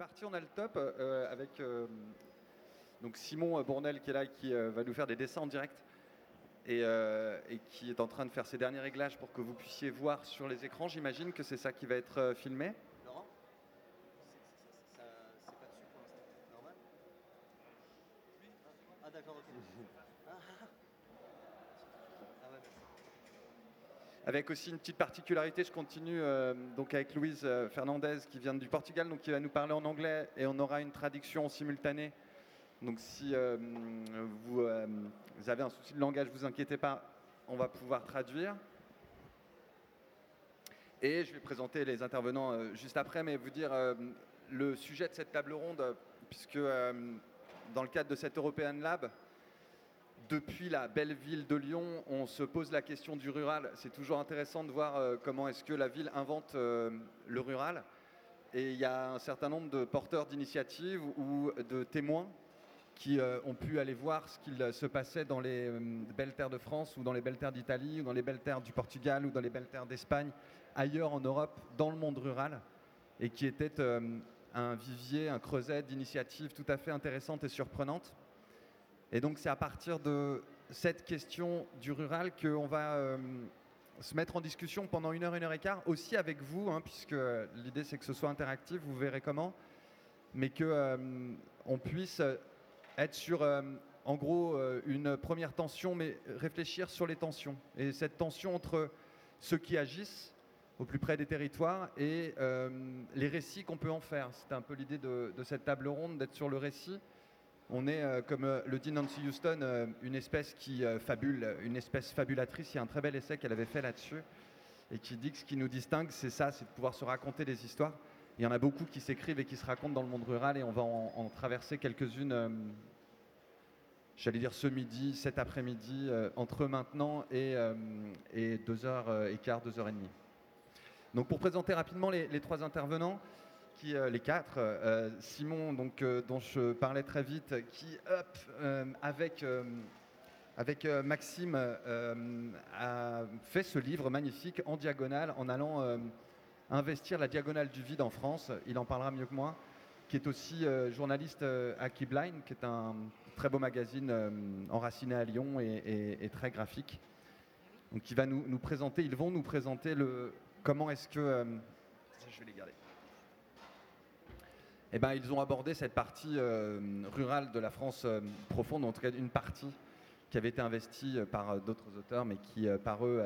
parti, on a le top euh, avec euh, Simon Bournel qui est là, qui euh, va nous faire des dessins en direct et, euh, et qui est en train de faire ses derniers réglages pour que vous puissiez voir sur les écrans. J'imagine que c'est ça qui va être euh, filmé. Laurent C'est pas dessus pour l'instant. Normal Ah d'accord, ok. Ah, ah, ah. Ah ouais, merci. Avec aussi une petite particularité, je continue euh, donc avec Louise euh, Fernandez qui vient du Portugal, donc qui va nous parler en anglais et on aura une traduction en simultané. Donc si euh, vous, avez un souci de langage, vous inquiétez pas, on va pouvoir traduire. Et je vais présenter les intervenants juste après, mais vous dire le sujet de cette table ronde, puisque dans le cadre de cette European Lab, depuis la belle ville de Lyon, on se pose la question du rural. C'est toujours intéressant de voir euh, comment est-ce que la ville invente euh, le rural. Et il y a un certain nombre de porteurs d'initiatives ou de témoins qui euh, ont pu aller voir ce qu'il se passait dans les belles terres de France ou dans les belles terres d'Italie ou dans les belles terres du Portugal ou dans les belles terres d'Espagne, ailleurs en Europe, dans le monde rural, et qui était un vivier, un creuset d'initiatives tout à fait intéressantes et surprenantes. Et donc c'est à partir de cette question du rural qu'on va euh, se mettre en discussion pendant une heure, une heure et quart, aussi avec vous, hein, puisque euh, l'idée c'est que ce soit interactif, vous verrez comment, mais que euh, on puisse être sur, en gros, une première tension, mais réfléchir sur les tensions. Et cette tension entre ceux qui agissent au plus près des territoires et les récits qu'on peut en faire. C'était un peu l'idée de cette table ronde, d'être sur le récit. On est, euh, comme euh, le dit Nancy Houston, euh, une espèce qui fabule, une espèce fabulatrice. Il y a un très bel essai qu'elle avait fait là-dessus et qui dit que ce qui nous distingue, c'est ça, c'est de pouvoir se raconter des histoires. Il y en a beaucoup qui s'écrivent et qui se racontent dans le monde rural et on va en, traverser quelques-unes, j'allais dire ce midi, cet après-midi, entre maintenant et, et 2h15, 2h30. Donc pour présenter rapidement les trois intervenants, euh, les quatre, euh, Simon, donc, euh, dont je parlais très vite, qui, euh, avec, euh, avec euh, Maxime, euh, a fait ce livre magnifique en diagonale, en allant euh, investir la diagonale du vide en France. Il en parlera mieux que moi. Qui est aussi euh, journaliste euh, à Keyblind, qui est un très beau magazine euh, enraciné à Lyon et, et- très graphique. Donc il va nous, nous présenter, ils vont nous présenter le comment est-ce que euh, je vais les garder. Eh ben, ils ont abordé cette partie euh, rurale de la France euh, profonde, en tout cas une partie qui avait été investie euh, par d'autres auteurs, mais qui, par eux,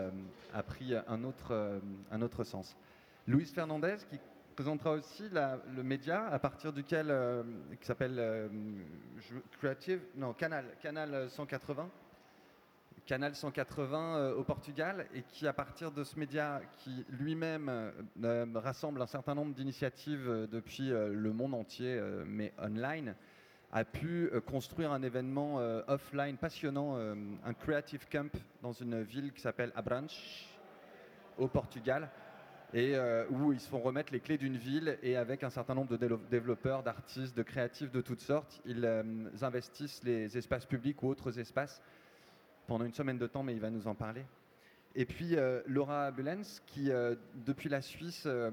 a pris un autre, un autre sens. Louise Fernandez, qui présentera aussi le média à partir duquel, qui s'appelle Creative, non, Canal, Canal 180. Canal 180 euh, au Portugal et qui, à partir de ce média qui lui-même euh, euh, rassemble un certain nombre d'initiatives depuis le monde entier, mais online, a pu construire un événement offline passionnant, un Creative Camp dans une ville qui s'appelle Abranches, au Portugal, et où ils se font remettre les clés d'une ville et avec un certain nombre de développeurs, d'artistes, de créatifs de toutes sortes, ils investissent les espaces publics ou autres espaces pendant une semaine de temps, mais il va nous en parler. Et puis euh, Laura Bulens, qui euh, depuis la Suisse euh,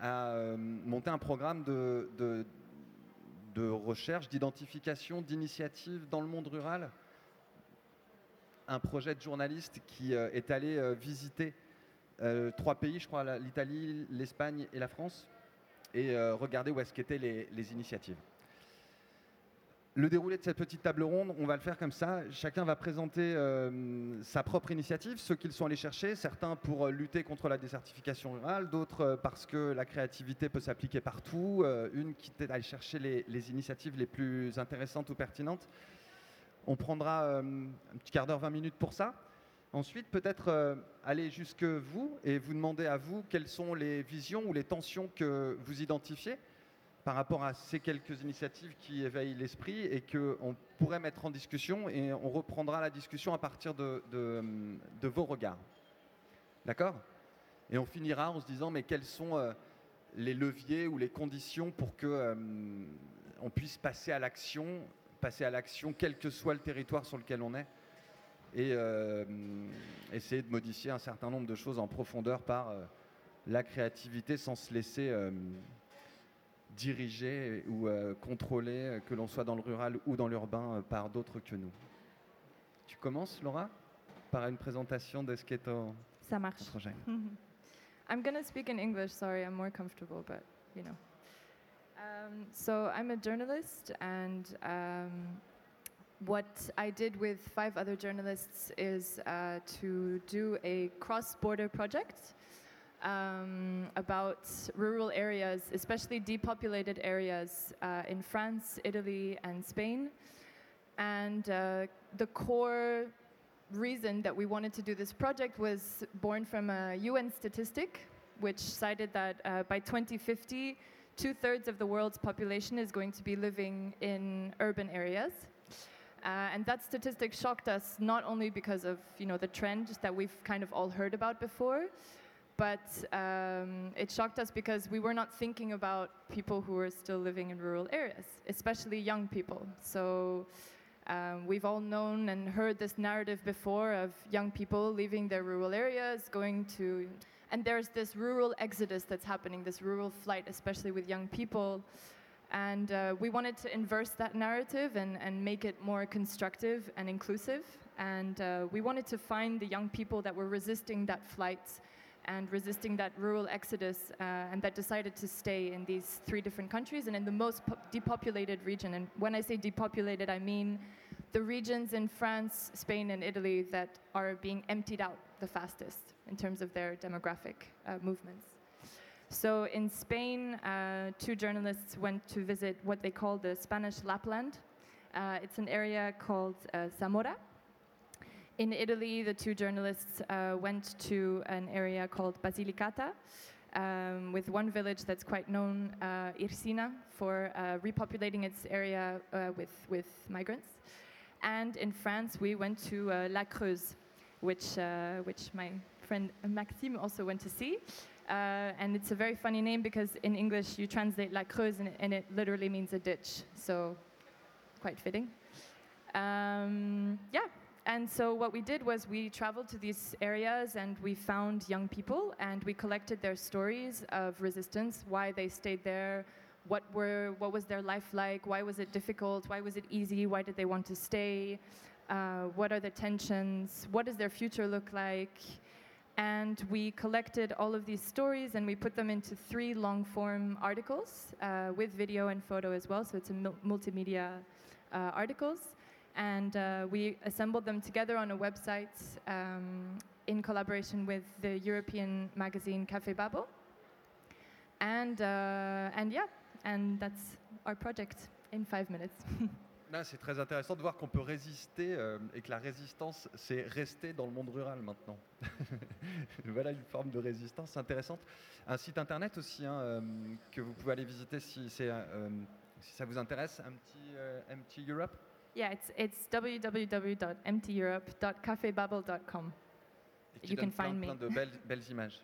a monté un programme de, recherche, d'identification, d'initiative dans le monde rural. Un projet de journaliste qui est allé visiter trois pays, je crois, l'Italie, l'Espagne et la France, et regarder où est-ce les initiatives. Le déroulé de cette petite table ronde, on va le faire comme ça. Chacun va présenter euh, sa propre initiative, ceux qu'ils sont allés chercher, certains pour euh, lutter contre la désertification rurale, d'autres euh, parce que la créativité peut s'appliquer partout, une qui était allée chercher les, initiatives les plus intéressantes ou pertinentes. On prendra un petit quart d'heure, 20 minutes pour ça. Ensuite, peut-être aller jusque vous et vous demander à vous quelles sont les visions ou les tensions que vous identifiez par rapport à ces quelques initiatives qui éveillent l'esprit et qu'on pourrait mettre en discussion et on reprendra la discussion à partir de, vos regards. D'accord? Et on finira en se disant mais quels sont euh, les leviers ou les conditions pour que euh, on puisse passer à l'action, passer à l'action quel que soit le territoire sur lequel on est et euh, essayer de modifier un certain nombre de choses en profondeur par euh, la créativité sans se laisser dirigé ou euh, contrôlé, euh, que l'on soit dans le rural ou dans l'urbain, euh, par d'autres que nous. Tu commences, Laura, par une présentation de ce qu'est ton, Ça marche. ton projet. I'm going to speak in English. Sorry, I'm more comfortable, but you know. Um, so I'm a journalist, and um, what I did with five other journalists is uh, to do a cross-border project um, about rural areas, especially depopulated areas uh, in France, Italy, and Spain. And uh, the core reason that we wanted to do this project was born from a UN statistic, which cited that uh, by 2050, two thirds of the world's population is going to be living in urban areas. Uh, and that statistic shocked us not only because of you know the trend that we've kind of all heard about before, but um, it shocked us because we were not thinking about people who were still living in rural areas, especially young people. So um, we've all known and heard this narrative before of young people leaving their rural areas, going to, and there's this rural exodus that's happening, this rural flight, especially with young people. And uh, we wanted to inverse that narrative and, and make it more constructive and inclusive. And uh, we wanted to find the young people that were resisting that flight and resisting that rural exodus uh, and that decided to stay in these three different countries and in the most po- depopulated region. And when I say depopulated, I mean the regions in France, Spain, and Italy that are being emptied out the fastest in terms of their demographic uh, movements. So in Spain, uh, two journalists went to visit what they call the Spanish Lapland. Uh, it's an area called uh, Zamora. In Italy, the two journalists uh, went to an area called Basilicata, um, with one village that's quite known, uh, Irsina, for uh, repopulating its area uh, with, with migrants. And in France, we went to uh, La Creuse, which, uh, which my friend Maxime also went to see. And it's a very funny name because in English you translate La Creuse and it, and it literally means a ditch. So, quite fitting. Um, yeah. And so what we did was we traveled to these areas and we found young people and we collected their stories of resistance, why they stayed there, what were what was their life like, why was it difficult, why was it easy, why did they want to stay, uh, what are the tensions, what does their future look like, and we collected all of these stories and we put them into three long form articles uh, with video and photo as well. So it's a mul- multimedia uh, articles. And uh, we assembled them together on a website um, in collaboration with the European magazine Café Babel. And, uh, and yeah, and that's our project in five minutes. Là, c'est très intéressant de voir qu'on peut résister euh, et que la résistance, c'est rester dans le monde rural maintenant. voilà une forme de résistance intéressante. Un site internet aussi hein, euh, que vous pouvez aller visiter si, euh, si ça vous intéresse, un petit euh, Europe. Yeah, it's, it's www.mteurope.cafebabel.com. Et qui You can find plein, me. plein de belles, belles images.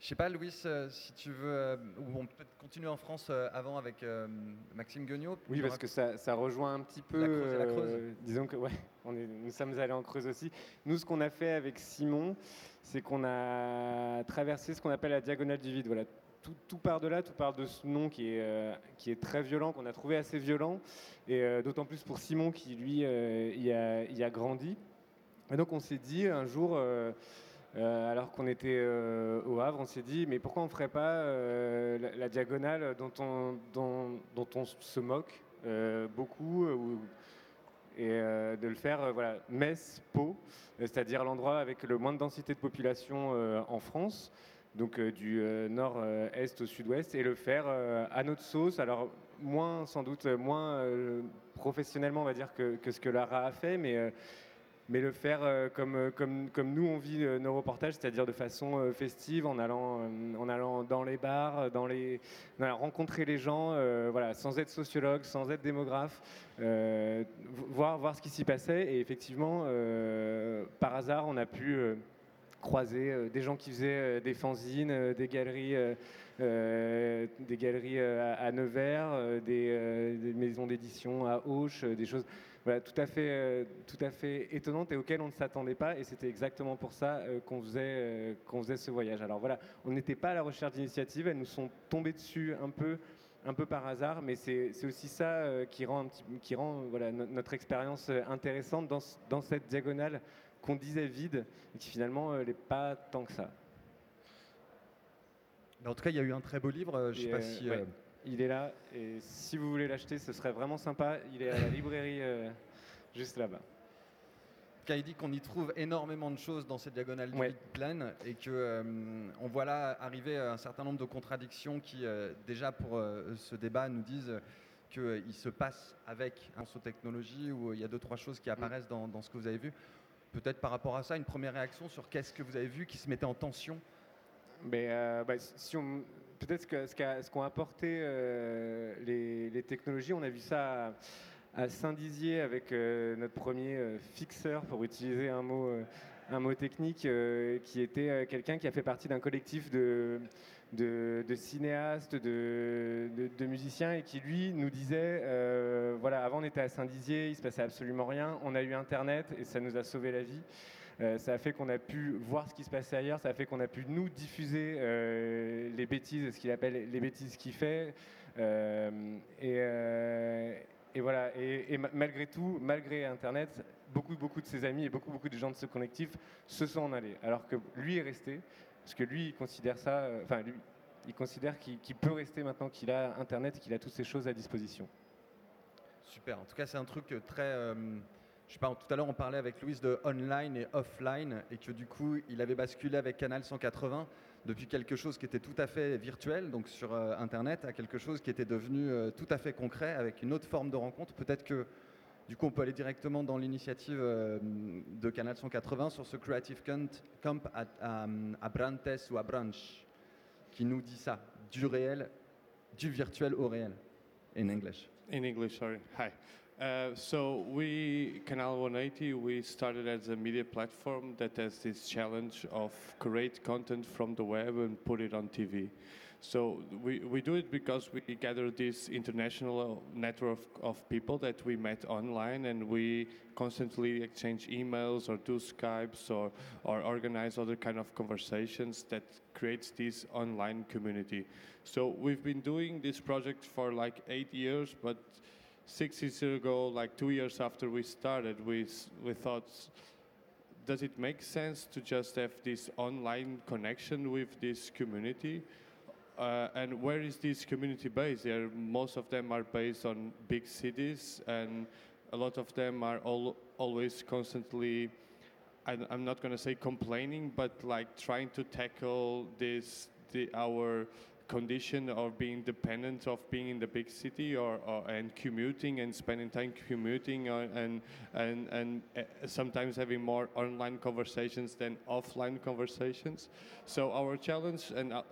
Je sais pas, Louis, euh, si tu veux, euh, ou on peut continuer en France euh, avant avec euh, Maxime Guignot. Oui, parce que ça, ça rejoint un petit peu. La Creuse et la Creuse. disons que ouais, on est, nous sommes allés en Creuse aussi. Nous, ce qu'on a fait avec Simon, c'est qu'on a traversé ce qu'on appelle la diagonale du vide. Voilà, tout, part de là, tout part de ce nom qui est, euh, qui est très violent, qu'on a trouvé assez violent, et euh, d'autant plus pour Simon qui lui euh, y, a, grandi. Et donc on s'est dit un jour. alors qu'on était au Havre, on s'est dit, mais pourquoi on ne ferait pas la, diagonale dont on, dont, dont on se moque beaucoup ou- et de le faire, euh, voilà, Metz-Pau, euh, c'est-à-dire l'endroit avec le moins de densité de population en France, donc euh, du euh, nord-est au sud-ouest, et le faire euh, à notre sauce, alors moins, sans doute, moins professionnellement, on va dire, que, ce que Lara a fait, mais mais le faire comme, comme, comme nous on vit nos reportages, c'est-à-dire de façon festive, en allant, en allant dans les bars, dans les, rencontrer les gens, voilà, sans être sociologue, sans être démographe, vo- voir, voir ce qui s'y passait. Et effectivement, par hasard, on a pu croiser euh, des gens qui faisaient euh, des fanzines, euh, des galeries. des galeries à Nevers, des, maisons d'édition à Auch, des choses voilà, tout, à fait, tout à fait étonnantes et auxquelles on ne s'attendait pas. Et c'était exactement pour ça qu'on faisait, qu'on faisait ce voyage. Alors voilà, on n'était pas à la recherche d'initiatives, elles nous sont tombées dessus un peu un peu par hasard, mais c'est c'est aussi ça qui rend, qui rend voilà, no- notre expérience intéressante dans, dans cette diagonale qu'on disait vide et qui finalement euh, n'est pas tant que ça. Mais En tout cas, il y a eu un très beau livre. euh, Je ne sais Et, pas euh, si. ouais. euh, Il est là et si vous voulez l'acheter, ce serait vraiment sympa. Il est à la librairie euh, juste là-bas. Il dit qu'on y trouve énormément de choses dans cette diagonale du Ouais. vide pleine et que euh, on voit là arriver un certain nombre de contradictions qui, euh, déjà pour euh, ce débat, nous disent qu'il se passe avec un saut technologie où il y a deux trois choses qui apparaissent dans, dans ce que vous avez vu. Peut-être par rapport à ça, une première réaction sur qu'est-ce que vous avez vu qui se mettait en tension. Mais euh, bah, peut-être ce qu'ont apporté euh, les, technologies, on a vu ça à, Saint-Dizier avec euh, notre premier fixeur, pour utiliser un mot, technique, qui était quelqu'un qui a fait partie d'un collectif de, de, cinéastes, de, musiciens, et qui lui nous disait, euh, voilà, avant on était à Saint-Dizier, il se passait absolument rien, on a eu Internet et ça nous a sauvé la vie. Euh, ça a fait qu'on a pu voir ce qui se passait ailleurs, ça a fait qu'on a pu nous diffuser euh, les bêtises, ce qu'il appelle les bêtises qu'il fait. Et, voilà, et, et ma- malgré tout, malgré Internet, beaucoup, beaucoup de ses amis et beaucoup, beaucoup de gens de ce collectif se sont en allés. Alors que lui est resté, parce que lui, il considère ça, euh, enfin, lui, il considère qu'il peut rester maintenant qu'il a Internet, qu'il a toutes ces choses à disposition. Super. En tout cas, c'est un truc très. euh, je sais pas, tout à l'heure, on parlait avec Louise de online et offline et que du coup, il avait basculé avec Canal 180 depuis quelque chose qui était tout à fait virtuel, donc sur euh, Internet, à quelque chose qui était devenu euh, tout à fait concret avec une autre forme de rencontre. Peut-être que du coup, on peut aller directement dans l'initiative euh, de Canal 180 sur ce Creative Camp, à, à Brantes ou à Branch qui nous dit ça, du réel, du virtuel au réel, in English. In English, sorry. Hi. Uh, so we, Canal 180, we started as a media platform that has this challenge of create content from the web and put it on TV. So we, we do it because we gather this international network of people that we met online and we constantly exchange emails or do Skypes or, or organize other kind of conversations that creates this online community. So we've been doing this project for like eight years, but six years ago, like two years after we started, we, we thought, does it make sense to just have this online connection with this community? Uh, and where is this community based? They're, most of them are based on big cities, and a lot of them are all, always constantly. I, I'm not going to say complaining, but like trying to tackle this, the, our condition of being dependent of being in the big city or, or and commuting and spending time commuting or, and and and uh, sometimes having more online conversations than offline conversations. So our challenge and. Uh, uh,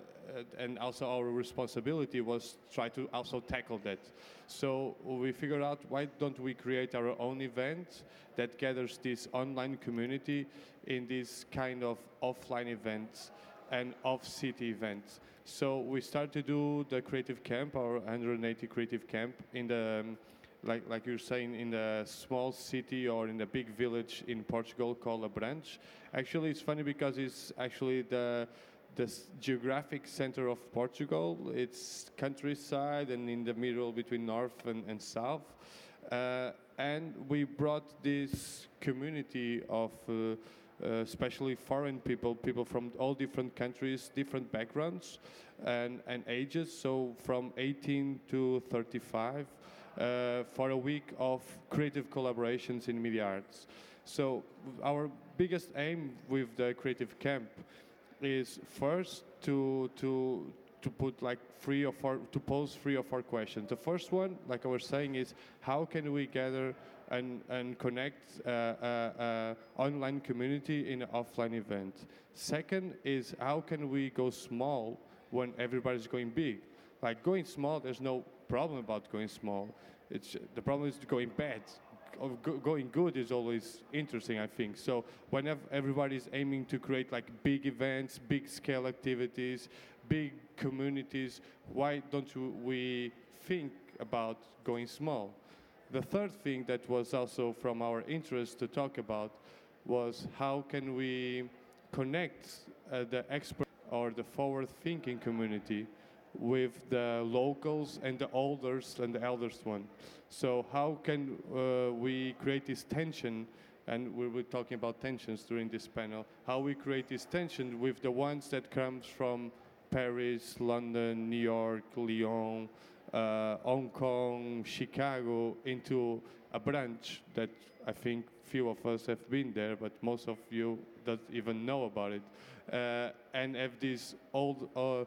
and also our responsibility was try to also tackle that. So we figured out why don't we create our own event that gathers this online community in this kind of offline events and off-city events. So we started to do the creative camp, our 180 creative camp in the, um, like, like you're saying, in the small city or in the big village in Portugal called a branch. Actually, it's funny because it's actually the, the geographic center of Portugal. It's countryside and in the middle between north and, and south. Uh, and we brought this community of uh, uh, especially foreign people, people from all different countries, different backgrounds and, and ages, so from 18 to 35, uh, for a week of creative collaborations in media arts. So our biggest aim with the creative camp is first to to to put like three or four to pose three or four questions. The first one, like I was saying, is how can we gather and and connect uh, uh, uh, online community in an offline event. Second is how can we go small when everybody's going big. Like going small, there's no problem about going small. It's the problem is to going bad of go- going good is always interesting, I think. So whenever everybody's aiming to create like big events, big scale activities, big communities, why don't we think about going small? The third thing that was also from our interest to talk about was how can we connect uh, the expert or the forward-thinking community with the locals and the elders and the elders one. So how can uh, we create this tension? And we were talking about tensions during this panel. How we create this tension with the ones that comes from Paris, London, New York, Lyon, uh, Hong Kong, Chicago into a branch that I think few of us have been there, but most of you don't even know about it. Uh, and have this old, uh,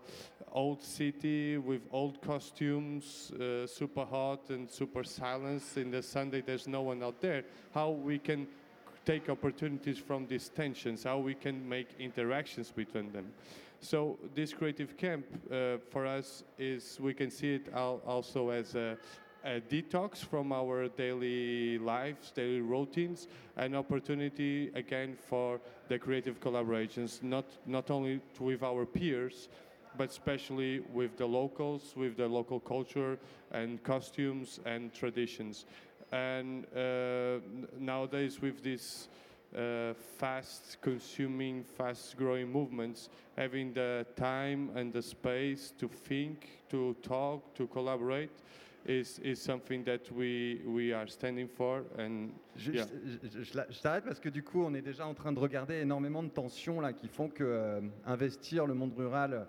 old city with old costumes, uh, super hot and super silence. In the Sunday, there's no one out there. How we can take opportunities from these tensions, how we can make interactions between them. So this creative camp uh, for us is we can see it al- also as a, a detox from our daily lives, daily routines, an opportunity again for the creative collaborations, not not only with our peers, but especially with the locals, with the local culture and costumes and traditions. And uh, nowadays, with this uh, fast consuming, fast growing movements, having the time and the space to think, to talk, to collaborate is, is something that we, we are standing for. And Je, Yeah. je- je- je l'a- je t'arrête parce que du coup, on est déjà en train de regarder énormément de tensions là, qui font que euh, investir le monde rural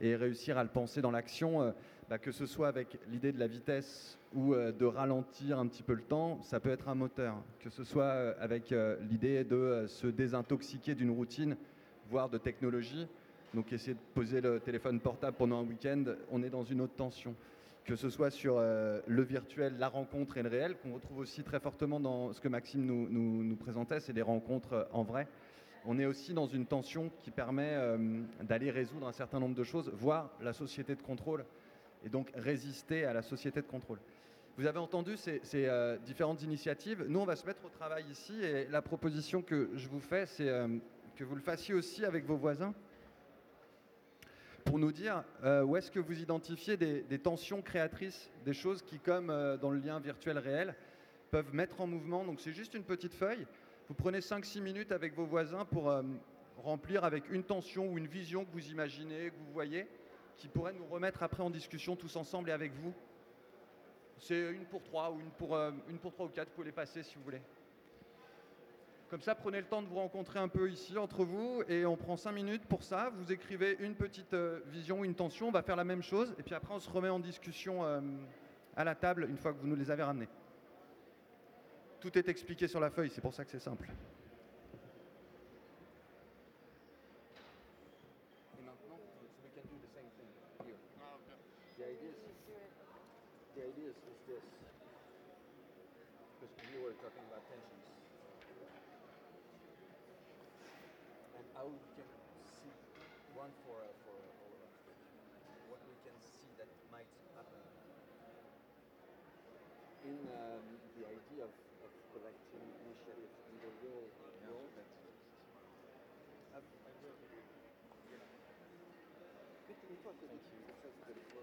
et réussir à le penser dans l'action, euh, bah, que ce soit avec l'idée de la vitesse ou euh, de ralentir un petit peu le temps, ça peut être un moteur. Que ce soit euh, avec euh, l'idée de euh, se désintoxiquer d'une routine, voire de technologie. Donc essayer de poser le téléphone portable pendant un week-end, on est dans une autre tension que ce soit sur euh, le virtuel, la rencontre et le réel, qu'on retrouve aussi très fortement dans ce que Maxime nous, nous- présentait, c'est des rencontres euh, en vrai. On est aussi dans une tension qui permet euh, d'aller résoudre un certain nombre de choses, voire la société de contrôle, et donc résister à la société de contrôle. Vous avez entendu ces, différentes initiatives. Nous, on va se mettre au travail ici, et la proposition que je vous fais, c'est que vous le fassiez aussi avec vos voisins pour nous dire euh, où est-ce que vous identifiez des, tensions créatrices, des choses qui, comme euh, dans le lien virtuel réel, peuvent mettre en mouvement. Donc c'est juste une petite feuille. Vous prenez 5-6 minutes avec vos voisins pour euh, remplir avec une tension ou une vision que vous imaginez, que vous voyez, qui pourrait nous remettre après en discussion tous ensemble et avec vous. C'est une pour trois ou une pour, une pour trois ou quatre, vous pouvez les passer si vous voulez. Comme ça, prenez le temps de vous rencontrer un peu ici entre vous et on prend cinq minutes pour ça. Vous écrivez une petite euh, vision, une tension, on va faire la même chose et puis après on se remet en discussion euh, à la table une fois que vous nous les avez ramenés. Tout est expliqué sur la feuille, c'est pour ça que c'est simple. Et maintenant, we can do the same thing here. The idea is, the idea is, is this. Because you were talking about tensions. And how we can see one for uh, for uh, all of us. What we can see that might happen. In um, the idea of, of collecting initiative in the real world. I've- I've read it. Mettez-les-toi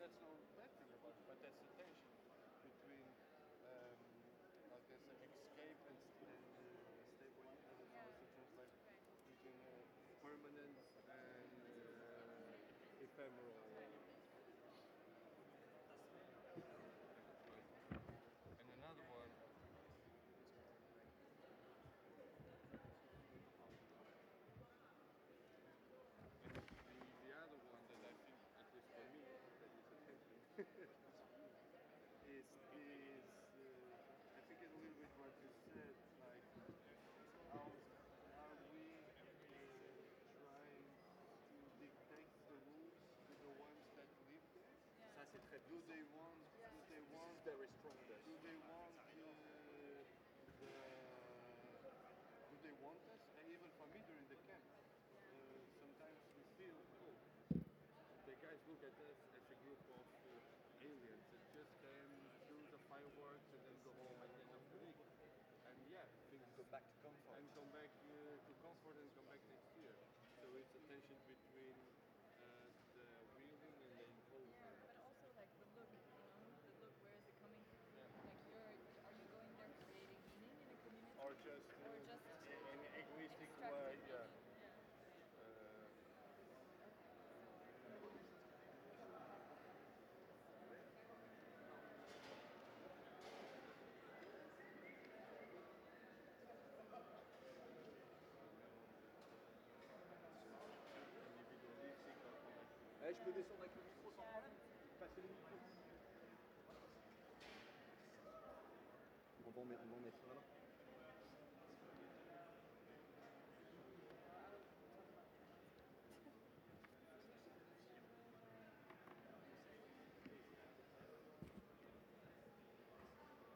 that's no bad thing about it, but that's the tension between, um, like I say, escape and, st- and uh, stable. I don't know how to translate between uh, permanent and uh, ephemeral. And another one. And the, the other one that I think, at least for me, that is attention, is, is uh, I think it's a little bit what you said, like, how are we uh, trying to dictate the rules to the ones that live there? Ça, c'est très Do they want, do they want, very strong there. do they want uh, the, do they want us? And even for me during the camp, uh, sometimes we feel, oh, the guys look at us as a group of uh, aliens that just came, do the fireworks and then go home at the end of the week. And yeah, things Go back to comfort. and come back uh, to comfort and come back next year. So it's a tension between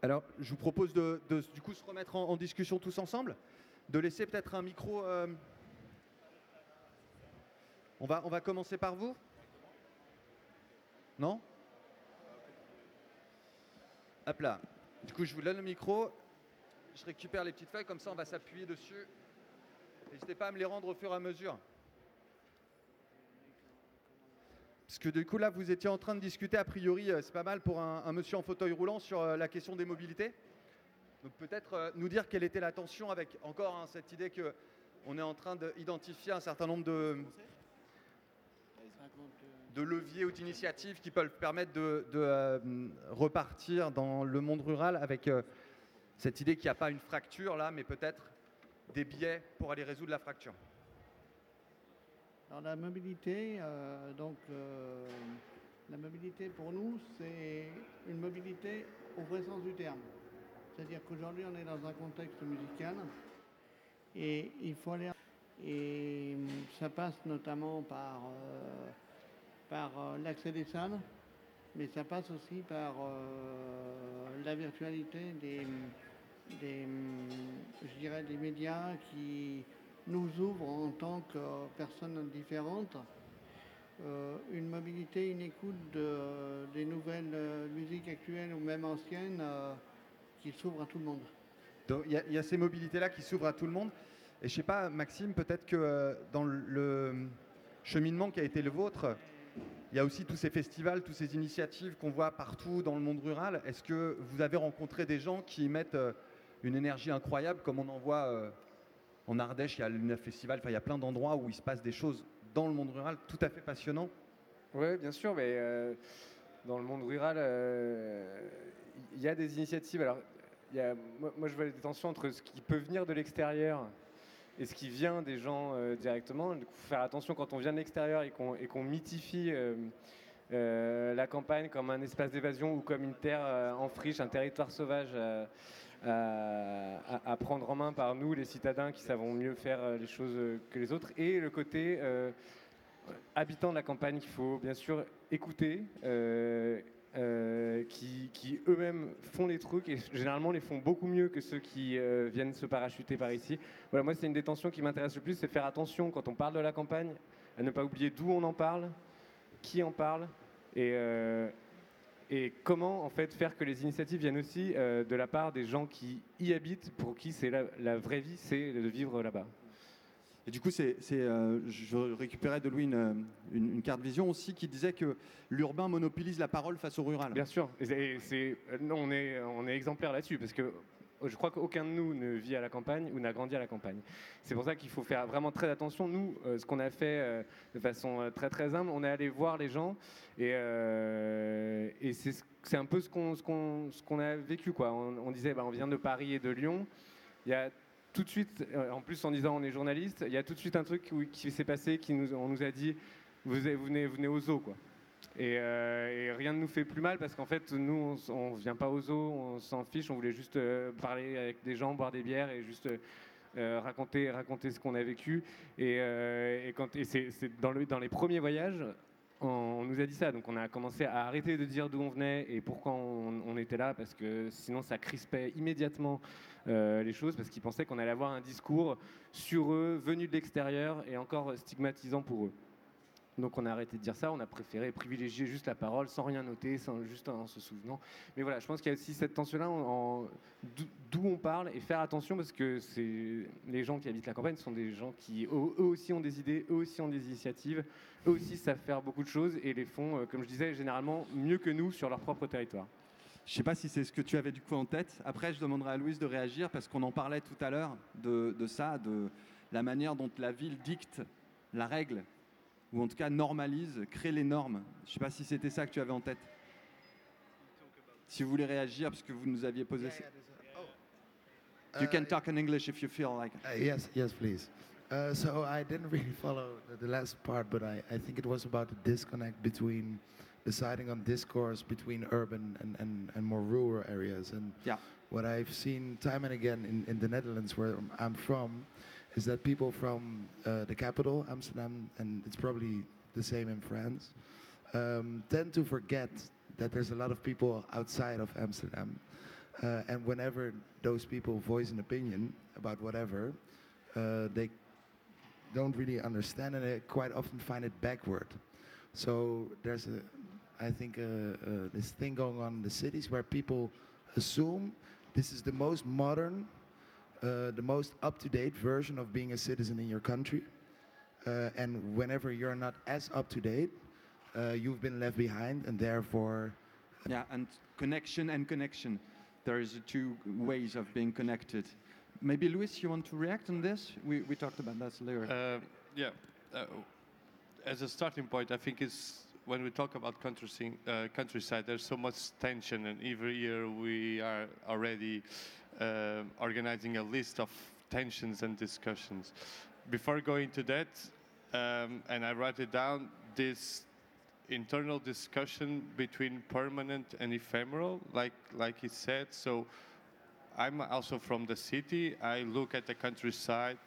Alors, je vous propose de, du coup se remettre en, discussion tous ensemble, de laisser peut-être un micro. euh, on va commencer par vous Non Hop là. Du coup, je vous donne le micro. Je récupère les petites feuilles, comme ça on va s'appuyer dessus. N'hésitez pas à me les rendre au fur et à mesure. Parce que du coup, là, vous étiez en train de discuter, a priori, euh, c'est pas mal pour un, monsieur en fauteuil roulant sur euh, la question des mobilités. Donc peut-être euh, nous dire quelle était la tension avec encore hein, cette idée que on est en train d'identifier un certain nombre de, de leviers ou d'initiatives qui peuvent permettre de, euh, repartir dans le monde rural avec euh, cette idée qu'il n'y a pas une fracture là, mais peut-être des biais pour aller résoudre la fracture. Alors la mobilité, euh, donc la mobilité pour nous, c'est une mobilité au vrai sens du terme. C'est-à-dire qu'aujourd'hui, on est dans un contexte musical et il faut aller. Et ça passe notamment par, par euh, l'accès des salles, mais ça passe aussi par euh, la virtualité des, médias qui nous ouvrent en tant que personnes différentes euh, une mobilité, une écoute de- des nouvelles musiques actuelles ou même anciennes qui s'ouvrent à tout le monde. Il y, a- ces mobilités-là qui s'ouvrent à tout le monde. Et je sais pas, Maxime, peut-être que dans le cheminement qui a été le vôtre, il y a aussi tous ces festivals, toutes ces initiatives qu'on voit partout dans le monde rural. Est-ce que vous avez rencontré des gens qui mettent euh, une énergie incroyable, comme on en voit euh, en Ardèche, il y a le festival, il y a plein d'endroits où il se passe des choses dans le monde rural tout à fait passionnants? Oui, bien sûr, mais euh, dans le monde rural, il y a des initiatives. Alors, moi, moi, je vois des tensions entre ce qui peut venir de l'extérieur et ce qui vient des gens euh, directement? Il faut faire attention quand on vient de l'extérieur et qu'on mythifie euh, euh, la campagne comme un espace d'évasion ou comme une terre en friche, un territoire sauvage. à, à- prendre en main par nous, les citadins qui savons mieux faire les choses que les autres, et le côté habitants de la campagne qu'il faut bien sûr écouter, euh, qui, qui eux-mêmes font les trucs et généralement les font beaucoup mieux que ceux qui euh, viennent se parachuter par ici. Voilà, moi c'est une des tensions qui m'intéresse le plus, c'est faire attention quand on parle de la campagne, à ne pas oublier d'où on en parle, qui en parle, et, euh, et comment en fait faire que les initiatives viennent aussi de la part des gens qui y habitent, pour qui c'est la vraie vie, c'est de vivre là-bas. Et du coup, c'est, euh, je récupérais de Louis une, une- carte vision aussi qui disait que l'urbain monopolise la parole face au rural. Bien sûr, euh, on est, on exemplaire là-dessus, parce que euh, je crois qu'aucun de nous ne vit à la campagne ou n'a grandi à la campagne. C'est pour ça qu'il faut faire vraiment très attention. Nous, euh, ce qu'on a fait euh, de façon euh, très très humble, on est allé voir les gens, et, euh, c'est ce- c'est un peu ce qu'on a vécu. Quoi. On, on disait, bah, on vient de Paris et de Lyon. Il y a tout de suite, euh, en plus en disant on est journaliste, il y a tout de suite un truc qui s'est passé, qui on nous a dit, vous, venez, venez au zoo. Quoi. Et, euh, et rien ne nous fait plus mal parce qu'en fait, nous, on ne vient pas au zoo, on s'en fiche, on voulait juste euh, parler avec des gens, boire des bières et juste raconter, raconter ce qu'on a vécu. Et, c'est dans, le- dans les premiers voyages, on, nous a dit ça. Donc on a commencé à arrêter de dire d'où on venait et pourquoi on était là parce que sinon ça crispait immédiatement euh, les choses parce qu'ils pensaient qu'on allait avoir un discours sur eux, venu de l'extérieur et encore stigmatisant pour eux. Donc on a arrêté de dire ça, on a préféré privilégier juste la parole sans rien noter, sans, juste en se souvenant. Mais voilà, je pense qu'il y a aussi cette tension-là en- en- d'où- on parle et faire attention parce que les gens qui habitent la campagne sont des gens qui eux eux aussi ont des idées, eux aussi ont des initiatives, eux aussi savent faire beaucoup de choses et les font, euh, comme je disais, généralement mieux que nous sur leur propre territoire. Je ne sais pas si c'est ce que tu avais du coup en tête. Après, je demanderai à Louise de réagir parce qu'on en parlait tout à l'heure de, de ça, de la manière dont la ville dicte la règle, ou en tout cas normalise, crée les normes. Je ne sais pas si c'était ça que tu avais en tête. Si vous voulez réagir, parce que vous nous aviez posé... ça. You can talk in English if you feel like. Uh, yes, yes, please. Uh, so I didn't really follow the, the last part, but I, I think it was about the disconnect between deciding on discourse between urban and, and, and more rural areas. And Yeah. what I've seen time and again in, in the Netherlands, where I'm from, is that people from uh, the capital, Amsterdam, and it's probably the same in France, um, tend to forget that there's a lot of people outside of Amsterdam. Uh, and whenever those people voice an opinion about whatever, uh, they don't really understand and they quite often find it backward. So there's a, I think, uh, uh, this thing going on in the cities where people assume this is the most modern, uh, the most up-to-date version of being a citizen in your country. Uh, and whenever you're not as up-to-date, uh, you've been left behind, and therefore Yeah, and connection and connection. There is two ways of being connected. Maybe Luis, you want to react on this? We, we talked about that later. Uh, yeah. Uh, as a starting point, I think it's when we talk about countryside, uh, countryside, there's so much tension, and every year we are already uh, organizing a list of tensions and discussions. Before going to that, um, and I write it down, this internal discussion between permanent and ephemeral, like like he said. So I'm also from the city. I look at the countryside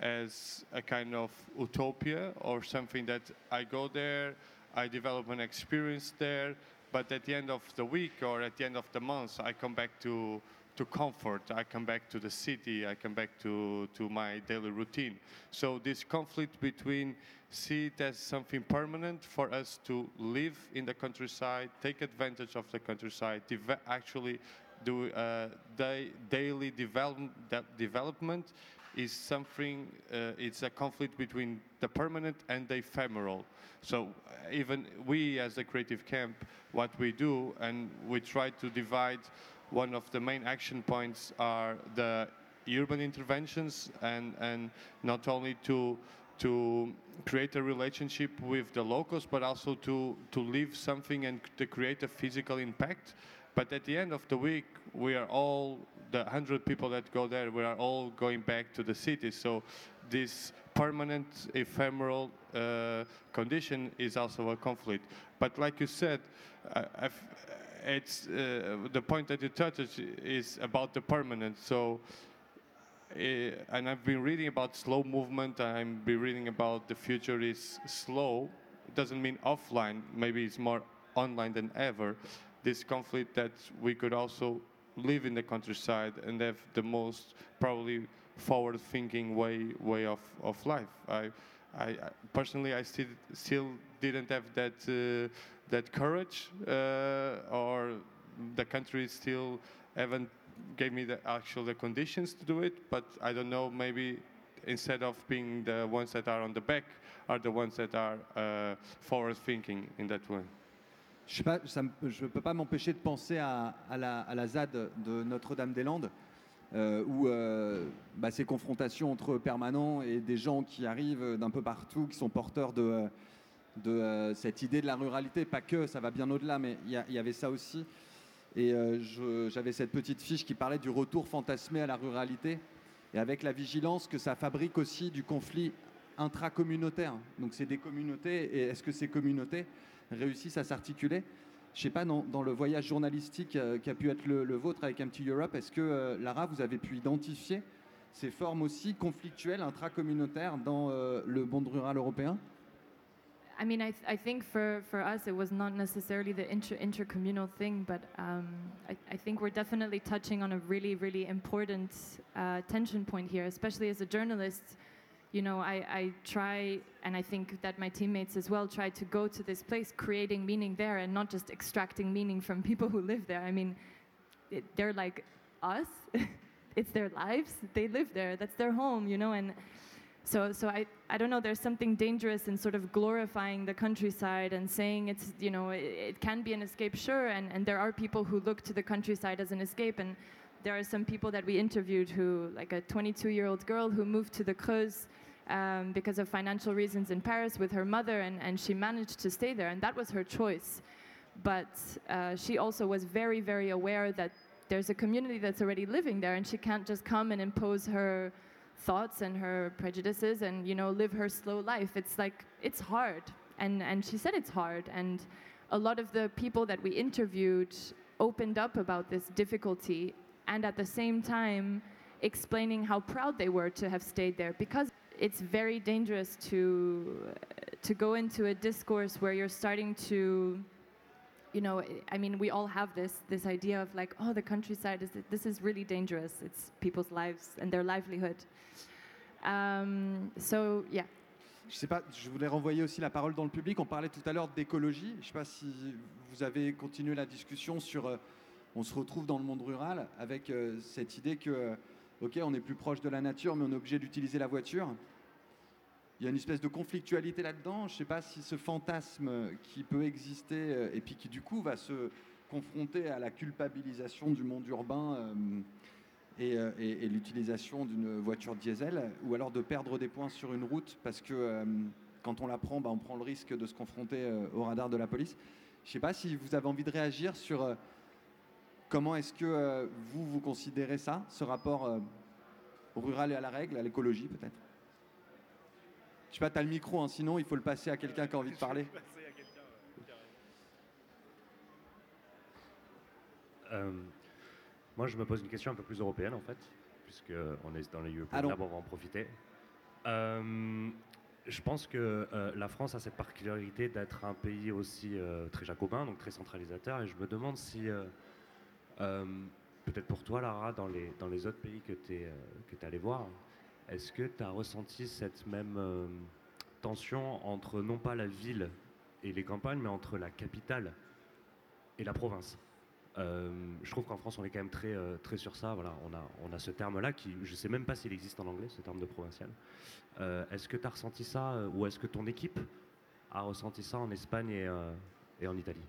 as a kind of utopia or something that I go there, I develop an experience there, but at the end of the week or at the end of the month, I come back to to comfort. I come back to the city. I come back to, to my daily routine. So this conflict between see it as something permanent for us to live in the countryside, take advantage of the countryside, actually do uh, da- daily develop- de- development is something, uh, it's a conflict between the permanent and the ephemeral. So uh, even we as a creative camp, what we do, and we try to divide, one of the main action points are the urban interventions and, and not only to to create a relationship with the locals, but also to, to leave something and to create a physical impact. But at the end of the week, we are all, the 100 people that go there, we are all going back to the city. So this permanent, ephemeral uh, condition is also a conflict. But like you said, uh, I've, it's, uh, the point that you touched is about the permanent. So Eh, and I've been reading about slow movement. I've been reading about the future is slow. It doesn't mean offline. Maybe it's more online than ever. This conflict that we could also live in the countryside and have the most probably forward-thinking way way of, of life. I, I, personally I still still didn't have that uh, that courage, uh, or the country still haven't gave me the actual the conditions to do it. But I don't know. Maybe instead of being the ones that are on the back, are the ones that are uh, forward thinking in that way. Je ne peux pas m'empêcher de penser à, la, ZAD de Notre-Dame-des-Landes, euh, où euh, bah, ces confrontations entre permanents et des gens qui arrivent d'un peu partout, qui sont porteurs de, euh, cette idée de la ruralité, pas que, ça va bien au-delà, mais il y, avait ça aussi. Et j'avais cette petite fiche qui parlait du retour fantasmé à la ruralité, et avec la vigilance que ça fabrique aussi du conflit intracommunautaire. Donc c'est des communautés, et est-ce que ces communautés réussissent à s'articuler Je sais pas, dans, dans le voyage journalistique euh, qui a pu être le, le vôtre avec Empty Europe, est-ce que, euh, Lara, vous avez pu identifier ces formes aussi conflictuelles, intracommunautaires dans euh, le monde rural européen? I mean, I, th- I think for, for us, it was not necessarily the inter intercommunal thing, but um, I, I think we're definitely touching on a really, really important uh, tension point here, especially as a journalist. You know, I, I try, and I think that my teammates as well try to go to this place creating meaning there and not just extracting meaning from people who live there. I mean, it, they're like us, it's their lives, they live there, that's their home, you know, and so, so I, I don't know. There's something dangerous in sort of glorifying the countryside and saying it's, you know, it, it can be an escape, sure. And, and there are people who look to the countryside as an escape. And there are some people that we interviewed who, like a 22-year-old girl who moved to the Creuse um, because of financial reasons in Paris with her mother, and, and she managed to stay there, and that was her choice. But uh, she also was very, very aware that there's a community that's already living there, and she can't just come and impose her thoughts and her prejudices and you know live her slow life. It's like it's hard. And and she said it's hard. And a lot of the people that we interviewed opened up about this difficulty and at the same time explaining how proud they were to have stayed there because it's very dangerous to to go into a discourse where you're starting to you know i mean we all have this this idea of like oh the countryside is this is really dangerous it's people's lives and their livelihood um, so yeah Je sais pas, je voulais renvoyer aussi la parole dans le public. On parlait tout à l'heure d'écologie. Je sais pas si vous avez continué la discussion sur. On se retrouve dans le monde rural avec euh, cette idée que, ok, on est plus proche de la nature, mais on est obligé d'utiliser la voiture. Il y a une espèce de conflictualité là-dedans. Je sais pas si ce fantasme qui peut exister euh, et puis qui du coup va se confronter à la culpabilisation du monde urbain. euh, et, l'utilisation d'une voiture diesel, ou alors de perdre des points sur une route parce que quand on la prend, bah, on prend le risque de se confronter au radar de la police. Je ne sais pas si vous avez envie de réagir sur comment est-ce que euh, vous, vous considérez ça, ce rapport euh, au rural et à la règle, à l'écologie peut-être? Je sais pas, tu as le micro, hein, sinon il faut le passer à quelqu'un qui a envie de parler. Euh, moi, je me pose une question un peu plus européenne, en fait, puisque on est dans les lieux Allons. on va en profiter. Euh, je pense que euh, la France a cette particularité d'être un pays aussi euh, très jacobin, donc très centralisateur, et je me demande si, euh, euh, peut-être pour toi, Lara, dans les, autres pays que tu es, que allé voir, est-ce que tu as ressenti cette même euh, tension entre non pas la ville et les campagnes, mais entre la capitale et la province? Euh, je trouve qu'en France, on est quand même très, euh, sur ça. Voilà, on, a, ce terme-là qui, je ne sais même pas s'il existe en anglais, ce terme de provincial. Euh, est-ce que tu as ressenti ça, euh, ou est-ce que ton équipe a ressenti ça en Espagne et, euh, en Italie?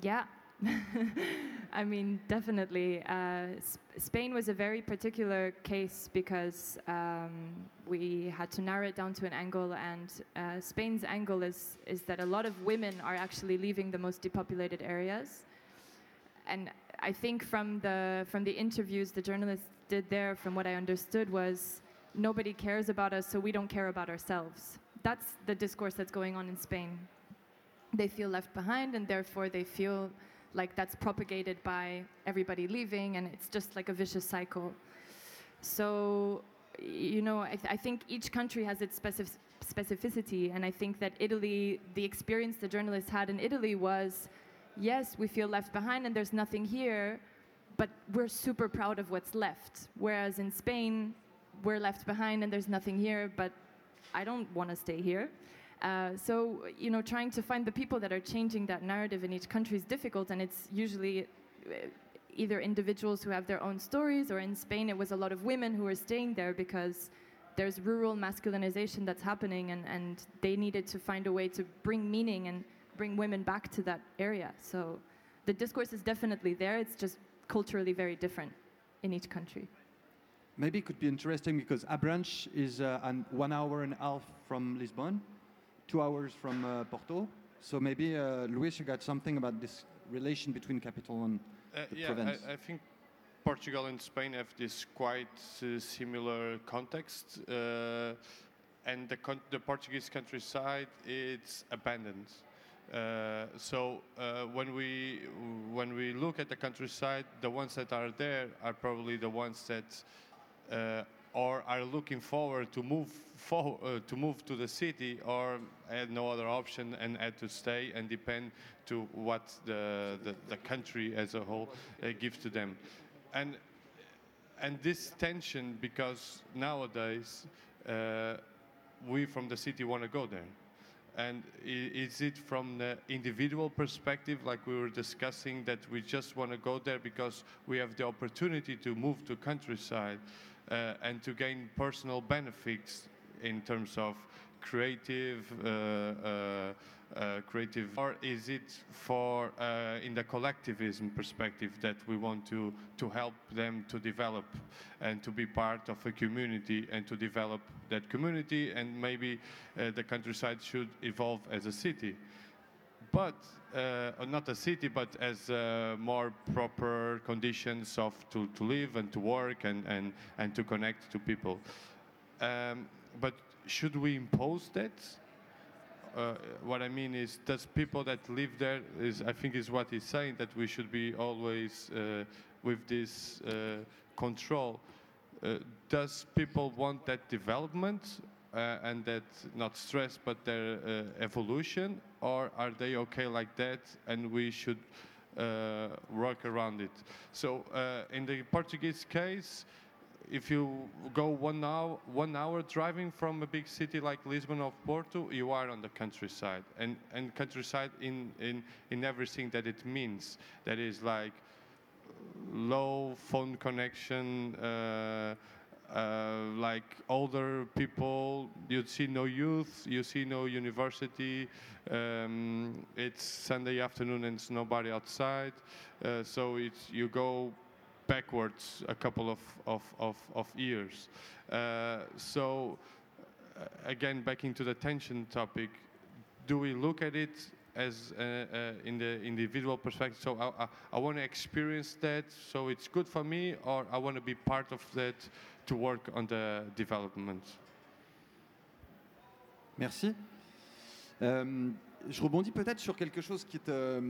Yeah. I mean, definitely. Uh, Spain was a very particular case because um, we had to narrow it down to an angle, and uh, Spain's angle is, is that a lot of women are actually leaving the most depopulated areas. And I think from the, from the interviews the journalists did there, from what I understood, was nobody cares about us, so we don't care about ourselves. That's the discourse that's going on in Spain they feel left behind and therefore they feel like that's propagated by everybody leaving and it's just like a vicious cycle. So you know i, th- I think each country has its specif- specificity and i think that italy the experience the journalists had in italy was yes we feel left behind and there's nothing here but we're super proud of what's left. Whereas in spain we're left behind and there's nothing here but i don't want to stay here Uh, so, you know, trying to find the people that are changing that narrative in each country is difficult, and it's usually uh, either individuals who have their own stories, or in Spain, it was a lot of women who were staying there because there's rural masculinization that's happening, and, and they needed to find a way to bring meaning and bring women back to that area. So, the discourse is definitely there, it's just culturally very different in each country. Maybe it could be interesting because Abranches is uh, an one hour and a half from Lisbon, two hours from uh, Porto. So maybe uh, Luis, you got something about this relation between capital and Uh, the yeah, province. I, I think Portugal and Spain have this quite uh, similar context, uh, and the, con- the Portuguese countryside it's abandoned. Uh, so uh, when we when we look at the countryside, the ones that are there are probably the ones that uh, or are looking forward to move uh, to move to the city or had no other option and had to stay and depend to what the, the, the country as a whole uh, gives to them. And and this tension because nowadays uh, we from the city want to go there. And is it from the individual perspective, like we were discussing, that we just want to go there because we have the opportunity to move to countryside uh, and to gain personal benefits in terms of creative, uh, uh, uh, creative, or is it for uh, in the collectivism perspective that we want to to help them to develop and to be part of a community and to develop that community and maybe uh, the countryside should evolve as a city but uh, not a city, but as more proper conditions of to, to live and to work and, and, and to connect to people. Um, but should we impose that? Uh, what I mean is, does people that live there is I think is what he's saying that we should be always uh, with this uh, control. Uh, does people want that development uh, and that not stress but their uh, evolution, or are they okay like that and we should work around it? So in the Portuguese case, if you go one hour, one hour driving from a big city like Lisbon or Porto, you are on the countryside, and and countryside in in in everything that it means. That is like low phone connection. Uh, uh, like older people, you see no youth, you see no university. Um, it's Sunday afternoon and it's nobody outside, uh, so it's you go backwards a couple of, of, of, of years. Uh, so, uh, again, back into the tension topic, do we look at it as uh, uh, in the individual perspective? So, I, I, I want to experience that, so it's good for me, or I want to be part of that to work on the development? Merci. Euh, je rebondis peut-être sur quelque chose qui est euh,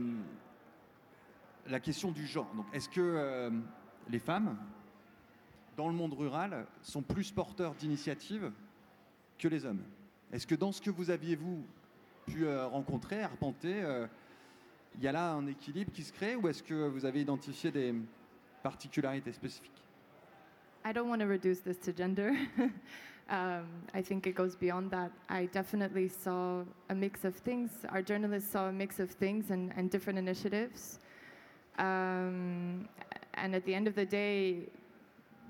la question du genre. Donc, est-ce que euh, les femmes, dans le monde rural, sont plus porteurs d'initiatives que les hommes Est-ce que dans ce que vous aviez, vous, pu euh, rencontrer, arpenter, euh, il y a là un équilibre qui se crée ou est-ce que vous avez identifié des particularités spécifiques? I don't want to reduce this to gender. um, I think it goes beyond that. I definitely saw a mix of things. Our journalists saw a mix of things and, and different initiatives. Um, and at the end of the day,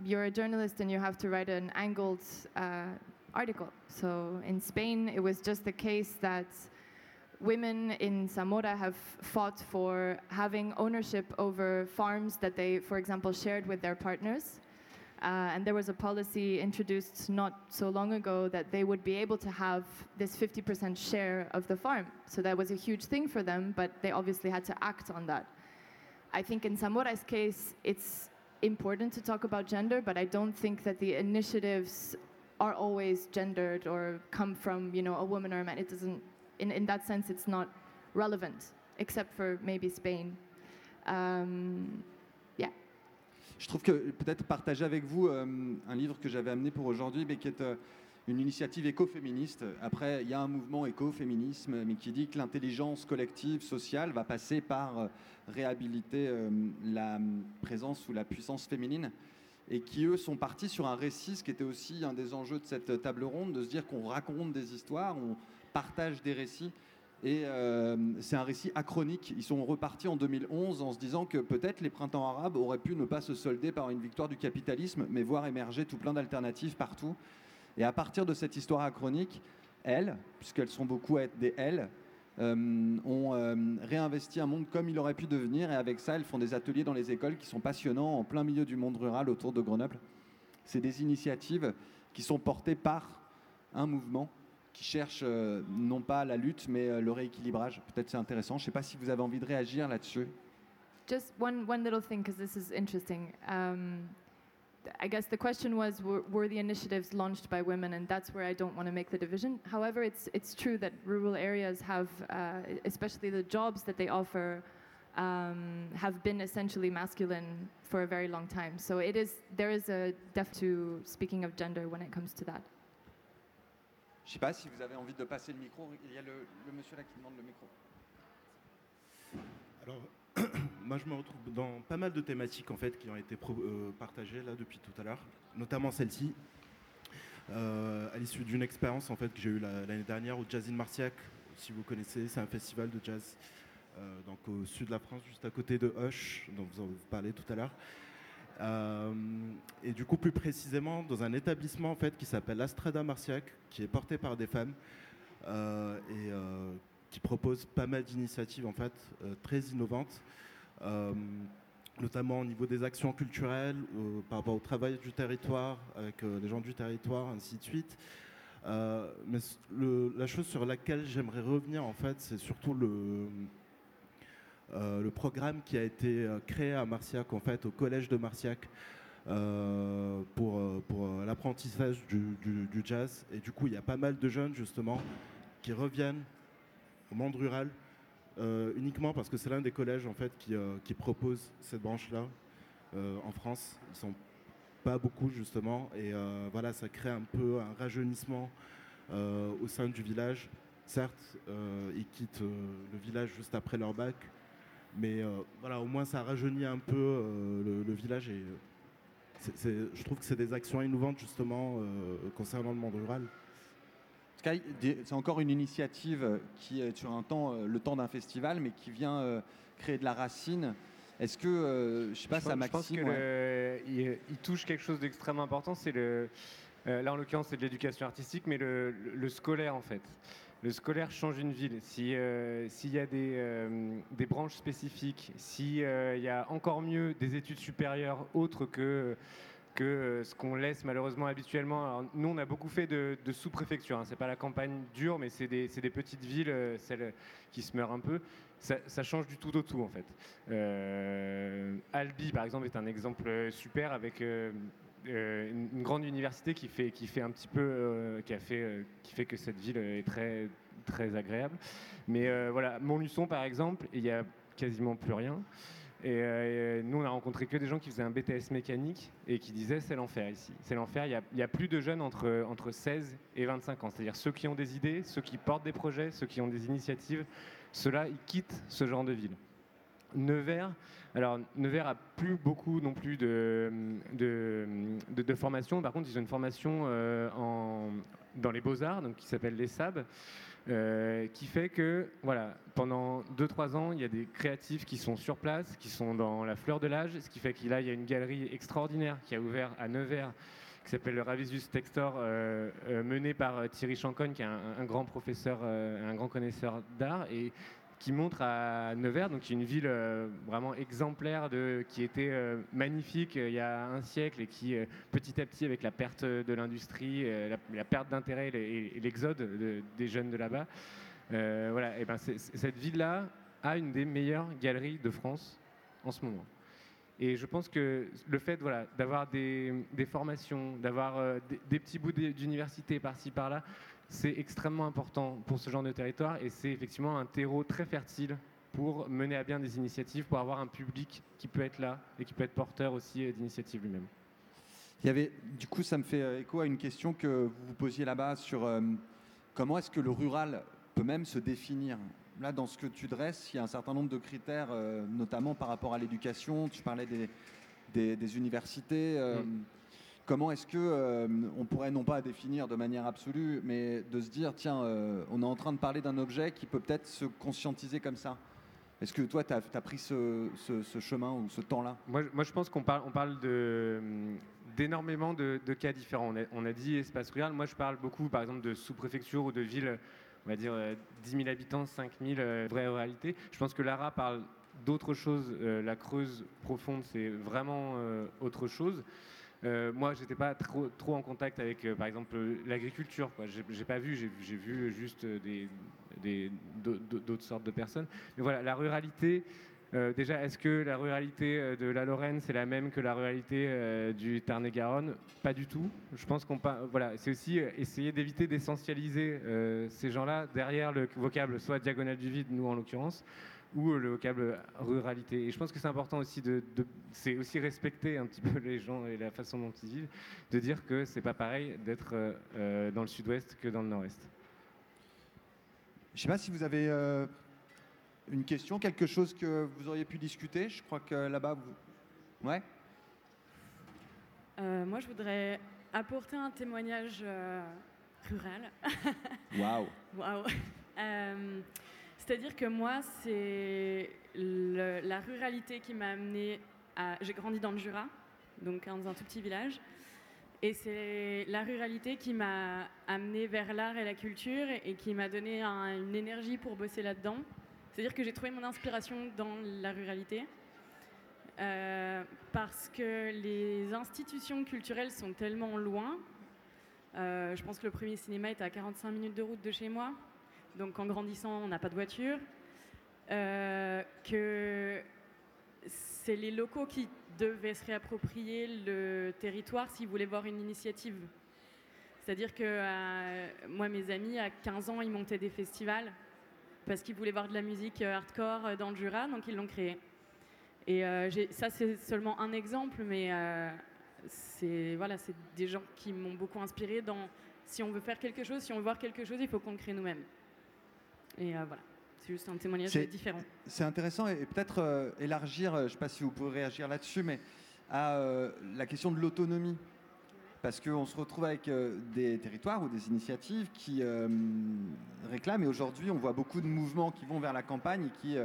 you're a journalist and you have to write an angled uh, article. So in Spain, it was just the case that women in Zamora have fought for having ownership over farms that they, for example, shared with their partners. Uh, and there was a policy introduced not so long ago that they would be able to have this 50% share of the farm. So that was a huge thing for them, but they obviously had to act on that. I think in Zamora's case, it's important to talk about gender, but I don't think that the initiatives are always gendered or come from you know a woman or a man. It doesn't. In in that sense, it's not relevant, except for maybe Spain. Um, yeah. Je trouve que peut-être partager avec vous euh, un livre que j'avais amené pour aujourd'hui, mais qui est euh, une initiative écoféministe. Après, il y a un mouvement écoféminisme, mais qui dit que l'intelligence collective sociale va passer par euh, réhabiliter euh, la présence ou la puissance féminine. Et qui, eux, sont partis sur un récit, ce qui était aussi un des enjeux de cette table ronde, de se dire qu'on raconte des histoires, on partagent des récits. Et euh, c'est un récit achronique. Ils sont repartis en 2011 en se disant que peut-être les printemps arabes auraient pu ne pas se solder par une victoire du capitalisme, mais voir émerger tout plein d'alternatives partout. Et à partir de cette histoire achronique, elles, puisqu'elles sont beaucoup à être des elles, euh, ont euh, réinvesti un monde comme il aurait pu devenir. Et avec ça, elles font des ateliers dans les écoles qui sont passionnants en plein milieu du monde rural autour de Grenoble. C'est des initiatives qui sont portées par un mouvement qui cherche euh, non pas la lutte, mais le rééquilibrage. Peut-être c'est intéressant. Je ne sais pas si vous avez envie de réagir là-dessus. Just one, one little thing, because this is interesting. Um, I guess the question was were, were the initiatives launched by women, and that's where I don't want to make the division. However, it's, it's true that rural areas have, uh, especially the jobs that they offer, um, have been essentially masculine for a very long time. So it is, there is a depth to speaking of gender when it comes to that. Je ne sais pas si vous avez envie de passer le micro. Il y a le, le monsieur là qui demande le micro. Alors, moi, je me retrouve dans pas mal de thématiques en fait qui ont été euh, partagées là depuis tout à l'heure, notamment celle-ci. Euh, à l'issue d'une expérience en fait que j'ai eue la- l'année dernière au Jazz in Marciac, si vous connaissez, c'est un festival de jazz euh, donc au sud de la France, juste à côté de Hoche, dont vous en parlez tout à l'heure. Et du coup, plus précisément, dans un établissement en fait qui s'appelle l'Astrada Marciac, qui est porté par des femmes et qui propose pas mal d'initiatives en fait euh, très innovantes, euh, notamment au niveau des actions culturelles, euh, par rapport au travail du territoire avec les gens du territoire, ainsi de suite. Mais la chose sur laquelle j'aimerais revenir en fait, c'est surtout le programme qui a été créé à Marciac, en fait, au collège de Marciac, pour, pour l'apprentissage du- du jazz. Et du coup, il y a pas mal de jeunes, justement, qui reviennent monde rural, euh, uniquement parce que c'est l'un des collèges, en fait, qui, euh, propose cette branche-là euh, en France. Ils sont pas beaucoup, justement. Et voilà, ça crée un peu un rajeunissement au sein du village. Certes, ils quittent le village juste après leur bac, mais voilà, au moins ça rajeunit un peu le, village et je trouve que c'est des actions innovantes justement concernant le monde rural. En tout cas, C'est encore une initiative qui est sur un temps, euh, le temps d'un festival, mais qui vient euh, créer de la racine. Est-ce que, euh, je sais pas, je ça pense, je pense Maxime ouais. le- il, il touche quelque chose d'extrêmement important. C'est le, euh, là en l'occurrence c'est de l'éducation artistique, mais le, scolaire en fait. Le scolaire change une ville. Si, euh, S'il y a des, des branches spécifiques, s'il y a encore mieux des études supérieures autres que que euh, ce qu'on laisse malheureusement habituellement. Nous, on a beaucoup fait de, sous-préfecture. Hein. C'est pas la campagne dure, mais c'est des, petites villes, euh, celles qui se meurent un peu. Ça, change du tout au tout, en fait. Euh, Albi, par exemple, est un exemple super avec une, grande université qui fait, un petit peu, qui a fait, qui fait que cette ville est très, très agréable. Mais voilà, Montluçon, par exemple, il y a quasiment plus rien. Et euh, nous, on a rencontré que des gens qui faisaient un BTS mécanique et qui disaient c'est l'enfer ici. C'est l'enfer. Il y a- plus de jeunes entre, entre 16 et 25 ans. C'est-à-dire ceux qui ont des idées, ceux qui portent des projets, ceux qui ont des initiatives. Ceux-là, ils quittent ce genre de ville. Nevers, alors Nevers a plus beaucoup non plus de- de formation. Par contre, ils ont une formation euh, en, dans les beaux-arts, donc qui s'appelle les SAB, euh, qui fait que voilà, pendant 2-3 ans, il y a des créatifs qui sont sur place, qui sont dans la fleur de l'âge, ce qui fait qu'il y a une galerie extraordinaire qui a ouvert à Nevers qui s'appelle le Ravisius Textor, euh, euh, mené par euh, Thierry Chancogne, qui est un, un grand professeur, euh, un grand connaisseur d'art, et qui montre à Nevers, donc une ville euh, vraiment exemplaire, de, qui était euh, magnifique euh, il y a un siècle et qui, petit à petit, avec la perte de l'industrie, la, perte d'intérêt et, l'exode de- des jeunes de là-bas, voilà, et ben cette ville-là a une des meilleures galeries de France en ce moment. Et je pense que le fait voilà, d'avoir des, formations, d'avoir des, petits bouts d'université par-ci par-là, c'est extrêmement important pour ce genre de territoire et c'est effectivement un terreau très fertile pour mener à bien des initiatives, pour avoir un public qui peut être là et qui peut être porteur aussi euh, d'initiatives lui-même. Il y avait, du coup, ça me fait euh, écho à une question que vous vous posiez là-bas sur euh, comment est-ce que le rural peut même se définir? Là, dans ce que tu dresses, il y a un certain nombre de critères, euh, notamment par rapport à l'éducation. Tu parlais des, des- des universités. euh, Comment est-ce que euh, on pourrait non pas définir de manière absolue, mais de se dire tiens, euh, on est en train de parler d'un objet qui peut peut-être se conscientiser comme ça? Est-ce que toi, tu as, pris ce, chemin ou ce temps-là? Moi, je- pense qu'on parle, d'énormément de, cas différents. On a, dit espace rural. Moi, je parle beaucoup, par exemple, de sous-préfecture ou de villes, on va dire euh, 10 000 habitants, 5 000, euh, vraie ruralité. Je pense que Lara parle d'autre chose. Euh, la Creuse profonde, c'est vraiment euh, autre chose. Euh, moi, j'étais pas trop, en contact avec, euh, par exemple, l'agriculture. J'ai pas vu, j'ai vu juste euh, d'autres sortes de personnes. Mais voilà, la ruralité. déjà, est-ce que la ruralité de la Lorraine c'est la même que la ruralité du Tarn-et-Garonne? Pas du tout. Je pense qu'on voilà, c'est aussi essayer d'éviter d'essentialiser ces gens-là derrière le vocable soit diagonale du vide, nous en l'occurrence, ou euh, le vocable ruralité. Et je pense que c'est important aussi de, de- c'est aussi respecter un petit peu les gens et la façon dont ils vivent, de dire que c'est pas pareil d'être euh, euh, dans le sud-ouest que dans le nord-est. Je ne sais pas si vous avez euh, une question, quelque chose que vous auriez pu discuter. Je crois que là-bas, vous... ouais. Euh, moi, je voudrais apporter un témoignage euh, rural. Waouh. Waouh. C'est-à-dire que moi, c'est la ruralité qui m'a amené à. J'ai grandi dans le Jura, donc dans un tout petit village. Et c'est la ruralité qui m'a amené vers l'art et la culture et qui m'a donné un- une énergie pour bosser là-dedans. C'est-à-dire que j'ai trouvé mon inspiration dans la ruralité. Euh, parce que les institutions culturelles sont tellement loin. Euh, je pense que le premier cinéma était à 45 minutes de route de chez moi. Donc en grandissant, on n'a pas de voiture. Euh, que c'est les locaux qui devaient se réapproprier le territoire s'ils voulaient voir une initiative. C'est-à-dire que euh, moi, mes amis, à 15 ans, ils montaient des festivals parce qu'ils voulaient voir de la musique euh, hardcore dans le Jura, donc ils l'ont créé. Et ça, c'est seulement un exemple, mais c'est voilà, des gens qui m'ont beaucoup inspiré dans si on veut faire quelque chose, si on veut voir quelque chose, il faut qu'on le crée nous-mêmes. Et euh, voilà, c'est juste un témoignage C'est- différent. C'est intéressant et, et peut-être euh, élargir, euh, je ne sais pas si vous pouvez réagir là-dessus, mais à euh, la question de l'autonomie. Parce qu'on se retrouve avec euh, des territoires ou des initiatives qui réclament, et aujourd'hui on voit beaucoup de mouvements qui vont vers la campagne et qui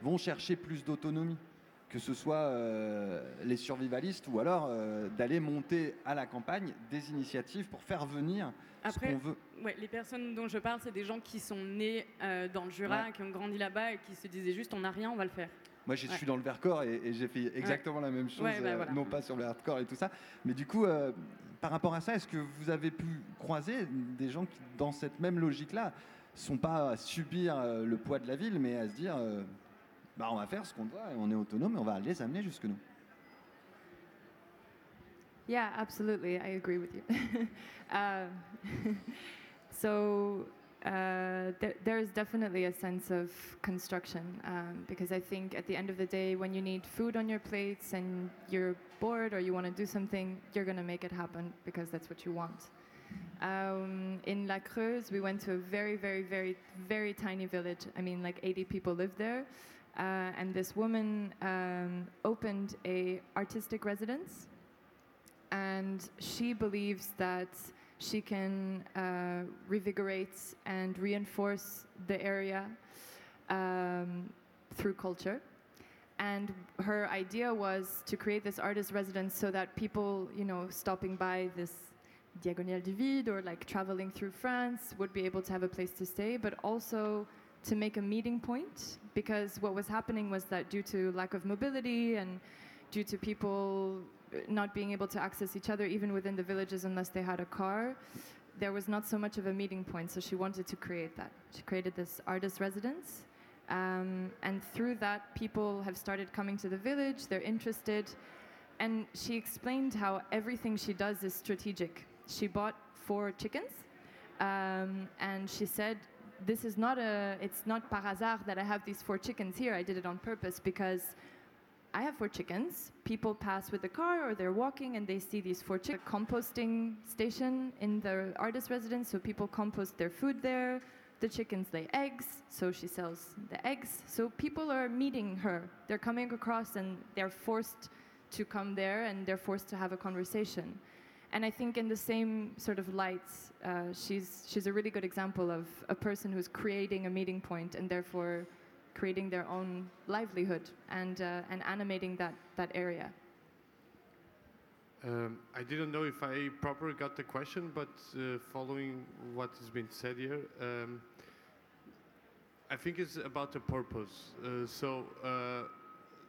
vont chercher plus d'autonomie, que ce soit euh, les survivalistes ou alors euh, d'aller monter à la campagne des initiatives pour faire venir ce qu'on veut. ouais, les personnes dont je parle, c'est des gens qui sont nés euh, dans le Jura, Ouais. qui ont grandi là-bas et qui se disaient juste on n'a rien, on va le faire. Moi, je Ouais. suis dans le Vercors et, et j'ai fait exactement la même chose, bah, voilà. non pas sur le hardcore et tout ça. Mais du coup, par rapport à ça, est-ce que vous avez pu croiser des gens qui, dans cette même logique-là, sont pas à subir le poids de la ville, mais à se dire, bah, on va faire ce qu'on doit, on est autonome on va les amener jusque nous. Yeah, absolutely. I agree with you. uh, so uh, there, there is definitely a sense of construction um, because I think at the end of the day, when you need food on your plates and you're bored or you want to do something, you're going to make it happen because that's what you want. Um, in La Creuse, we went to a very, very, very, very tiny village. I mean, like 80 people live there. Uh, and this woman um, opened a artistic residence and she believes that she can uh, revigorate and reinforce the area um, through culture. And her idea was to create this artist residence so that people, you know, stopping by this Diagonale du Vide or like traveling through France would be able to have a place to stay, but also to make a meeting point because what was happening was that due to lack of mobility and due to people not being able to access each other even within the villages unless they had a car there was not so much of a meeting point. So she wanted to create that. She created this artist residence. Um, and through that people have started coming to the village. They're interested. And she explained how everything she does is strategic. She bought four chickens um, and she said this is not a it's not par hasard that i have these four chickens here i did it on purpose because I have four chickens. People pass with the car or they're walking and they see these four chickens. Composting station in the artist residence, so people compost their food there. The chickens lay eggs, so she sells the eggs. So people are meeting her. They're coming across and they're forced to come there and they're forced to have a conversation. And I think in the same sort of light, uh, she's she's a really good example of a person who's creating a meeting point and therefore creating their own livelihood and uh, and animating that that area. Um, I didn't know if I properly got the question, but uh, following what has been said here, um, I think it's about the purpose. Uh, so uh,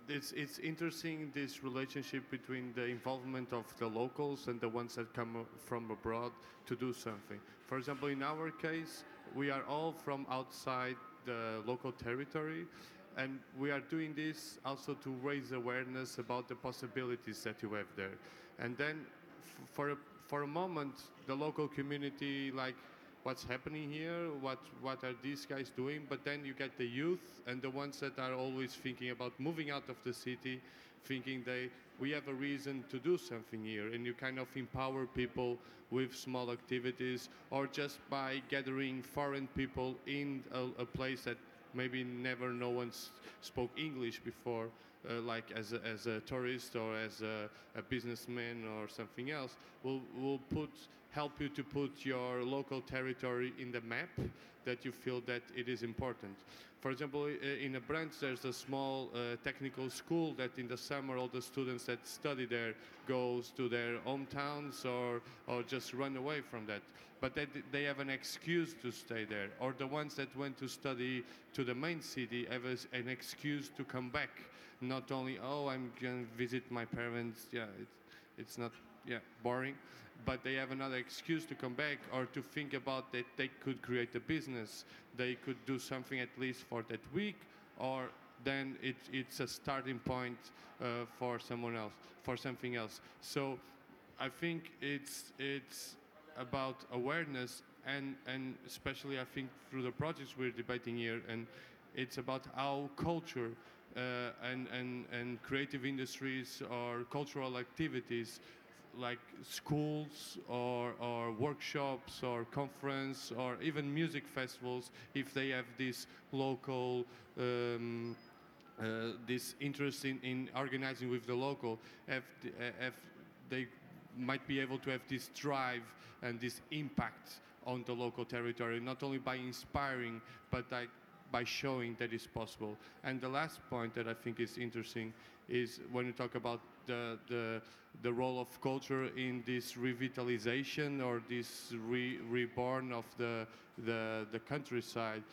it's it's interesting this relationship between the involvement of the locals and the ones that come from abroad to do something. For example, in our case, we are all from outside the local territory, and we are doing this also to raise awareness about the possibilities that you have there. And then, for a, for a moment, the local community like what's happening here, what what are these guys doing? But then you get the youth and the ones that are always thinking about moving out of the city, thinking they we have a reason to do something here, and you kind of empower people with small activities or just by gathering foreign people in a, a place that maybe never no one spoke English before, uh, like as a, as a tourist or as a, a businessman or something else, will will put help you to put your local territory in the map that you feel that it is important. For example, in a branch there's a small uh, technical school that in the summer all the students that study there goes to their hometowns or, or just run away from that. But they, they have an excuse to stay there. Or the ones that went to study to the main city have an excuse to come back. Not only, oh, I'm going to visit my parents. Yeah, it, it's not yeah, boring. But they have another excuse to come back or to think about that they could create a business. They could do something at least for that week or then it, it's a starting point uh, for someone else, for something else. So I think it's, it's about awareness and, and especially I think through the projects we're debating here and it's about how culture and, and, and creative industries or cultural activities like schools or, or workshops or conference or even music festivals if they have this local um, uh, this interest in, in organizing with the local have, uh, have they might be able to have this drive and this impact on the local territory not only by inspiring but like by showing that it's possible. And the last point that I think is interesting is when you talk about the, the, the role of culture in this revitalization or this re, reborn of the, the, the countryside.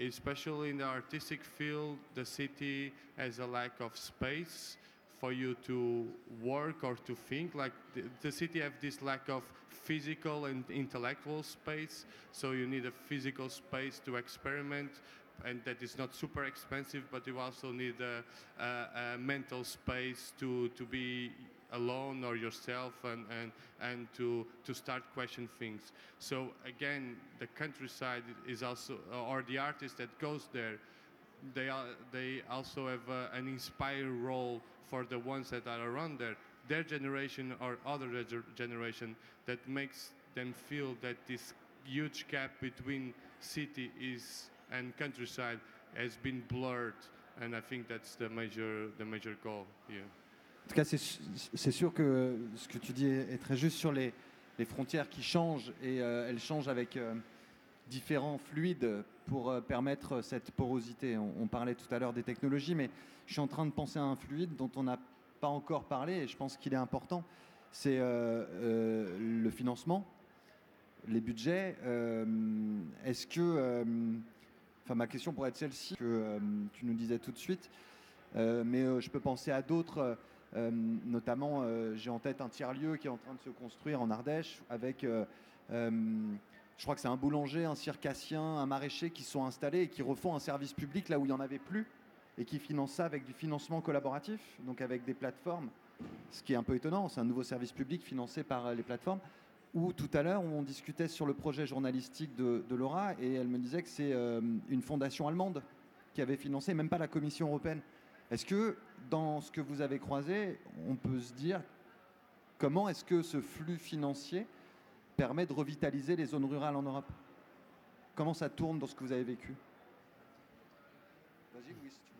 Especially in the artistic field, the city has a lack of space for you to work or to think. Like the, the city have this lack of physical and intellectual space, so you need a physical space to experiment, and that is not super expensive, but you also need a, a, a mental space to, to be alone or yourself and, and, and to, to start question things. So again, the countryside is also, or the artist that goes there, they, are, they also have uh, an inspired role for the ones that are around there, their generation or other generation that makes them feel that this huge gap between city is and countryside has been blurred and I think that's the major the major goal here. En tout cas, c'est sûr que ce que tu dis est très juste sur les, les frontières qui changent et euh, elles changent avec euh, différents fluides pour euh, permettre cette porosité. On, on parlait tout à l'heure des technologies, mais je suis en train de penser à un fluide dont on n'a pas encore parlé et je pense qu'il est important. C'est euh, euh, le financement, les budgets. Euh, Est-ce que, ma question pourrait être celle-ci que euh, tu nous disais tout de suite, euh, mais euh, je peux penser à d'autres. notamment, j'ai en tête un tiers-lieu qui est en train de se construire en Ardèche avec, je crois que c'est un boulanger, un circassien, un maraîcher qui sont installés et qui refont un service public là où il n'y en avait plus et qui financent ça avec du financement collaboratif, donc avec des plateformes. Ce qui est un peu étonnant, c'est un nouveau service public financé par les plateformes. Ou tout à l'heure, on discutait sur le projet journalistique de, Laura et elle me disait que c'est euh, une fondation allemande qui avait financé, même pas la Commission européenne. Est-ce que dans ce que vous avez croisé, on peut se dire comment est-ce que ce flux financier permet de revitaliser les zones rurales en Europe? Comment ça tourne dans ce que vous avez vécu? Vas-y, si tu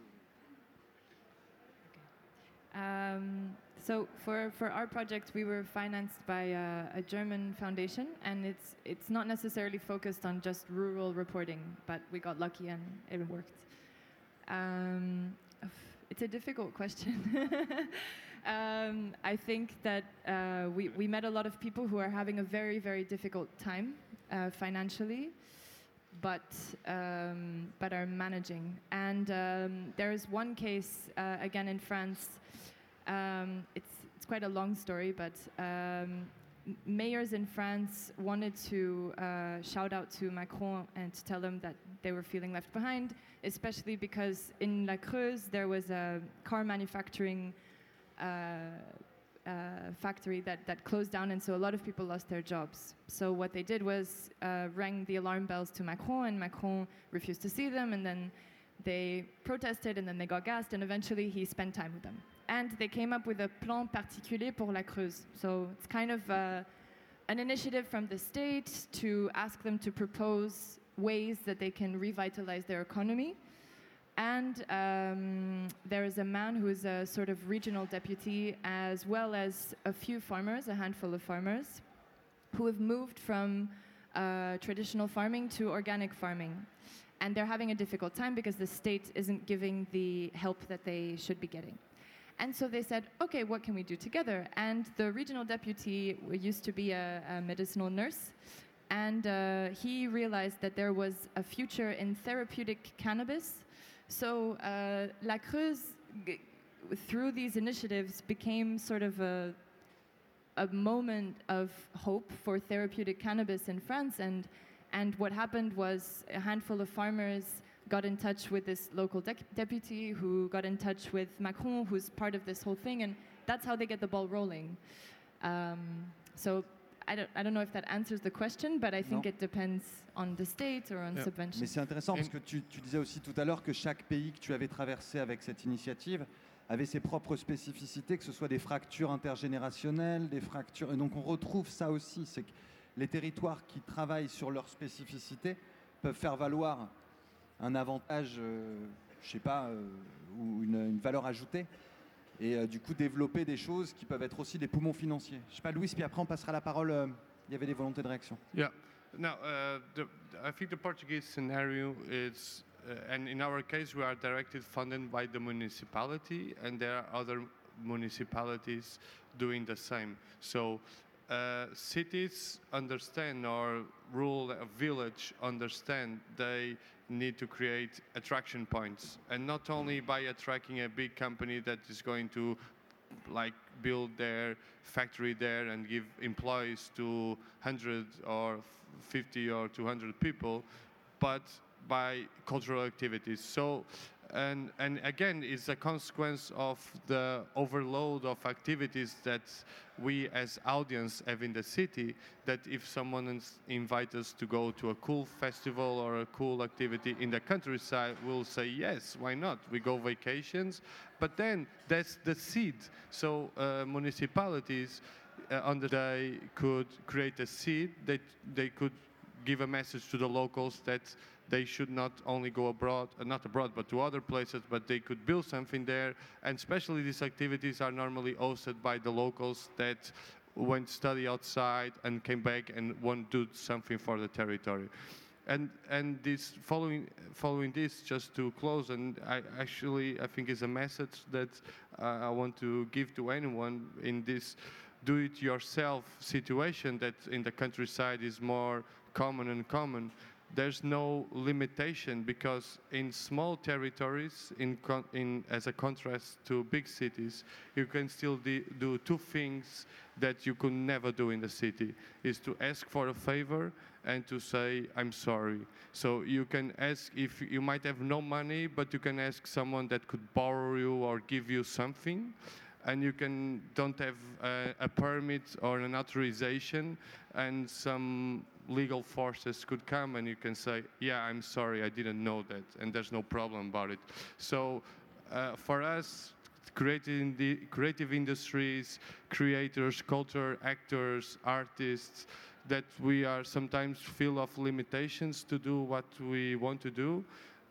veux. Um, So for, for our project, we were financed by uh, a German foundation, and it's it's not necessarily focused on just rural reporting, but we got lucky and it worked. Um, it's a difficult question. um, I think that uh, we, we met a lot of people who are having a very, very difficult time uh, financially, but, um, but are managing. And um, there is one case, uh, again in France, um, it's, it's quite a long story, but um, mayors in France wanted to uh, shout out to Macron and to tell him that they were feeling left behind, especially because in La Creuse there was a car manufacturing uh, uh, factory that, that closed down, and so a lot of people lost their jobs. So what they did was uh, rang the alarm bells to Macron, and Macron refused to see them, and then they protested, and then they got gassed, and eventually he spent time with them. And they came up with a plan particulier pour la Creuse. So it's kind of uh, an initiative from the state to ask them to propose ways that they can revitalize their economy. And um, there is a man who is a sort of regional deputy, as well as a few farmers, a handful of farmers, who have moved from uh, traditional farming to organic farming. And they're having a difficult time because the state isn't giving the help that they should be getting. And so they said, okay, what can we do together? And the regional deputy used to be a, a medicinal nurse. And uh, he realized that there was a future in therapeutic cannabis. So uh, La Creuse, through these initiatives, became sort of a, a moment of hope for therapeutic cannabis in France. And, and what happened was a handful of farmers got in touch with this local dec- deputy who got in touch with Macron, who's part of this whole thing. And that's how they get the ball rolling. Um, so I don't, I don't know if that answers the question, but I think Non. it depends on the state or on subventions. Mais c'est intéressant parce que tu, tu disais aussi tout à l'heure que chaque pays que tu avais traversé avec cette initiative avait ses propres spécificités, que ce soit des fractures intergénérationnelles, des fractures. Et donc on retrouve ça aussi, c'est que les territoires qui travaillent sur leurs spécificités peuvent faire valoir un avantage, euh, je sais pas, euh, ou une, une valeur ajoutée. Et euh, du coup développer des choses qui peuvent être aussi des poumons financiers. Je sais pas, Louis, puis après on passera la parole. Il y avait des volontés de réaction. Yeah. Now, uh, the, I think the Portuguese scenario is, uh, and in our case, we are directly funded by the municipality, and there are other municipalities doing the same. So, uh, cities understand, or rural village understand, they need to create attraction points, and not only by attracting a big company that is going to like build their factory there and give employees to 100 or 50 or 200 people, but by cultural activities. So, and, and again, it's a consequence of the overload of activities that we as audience have in the city, that if someone ins- invite us to go to a cool festival or a cool activity in the countryside, we'll say yes, why not? We go vacations, but then that's the seed. So uh, municipalities uh, under they could create a seed that they could give a message to the locals that they should not only go abroad, uh, not abroad, but to other places, but they could build something there. And especially these activities are normally hosted by the locals that went study outside and came back and want to do something for the territory. And and this following following this, just to close, and I actually I think is a message that uh, I want to give to anyone in this do-it-yourself situation that in the countryside is more common and common. There's no limitation because in small territories, in, in as a contrast to big cities, you can still do two things that you could never do in the city: is to ask for a favor and to say I'm sorry. So you can ask if you might have no money, but you can ask someone that could borrow you or give you something and you can don't have a permit or an authorization and some legal forces could come and you can say yeah i'm sorry i didn't know that and there's no problem about it so uh, for us creative, the creative industries creators culture actors artists that we are sometimes feel of limitations to do what we want to do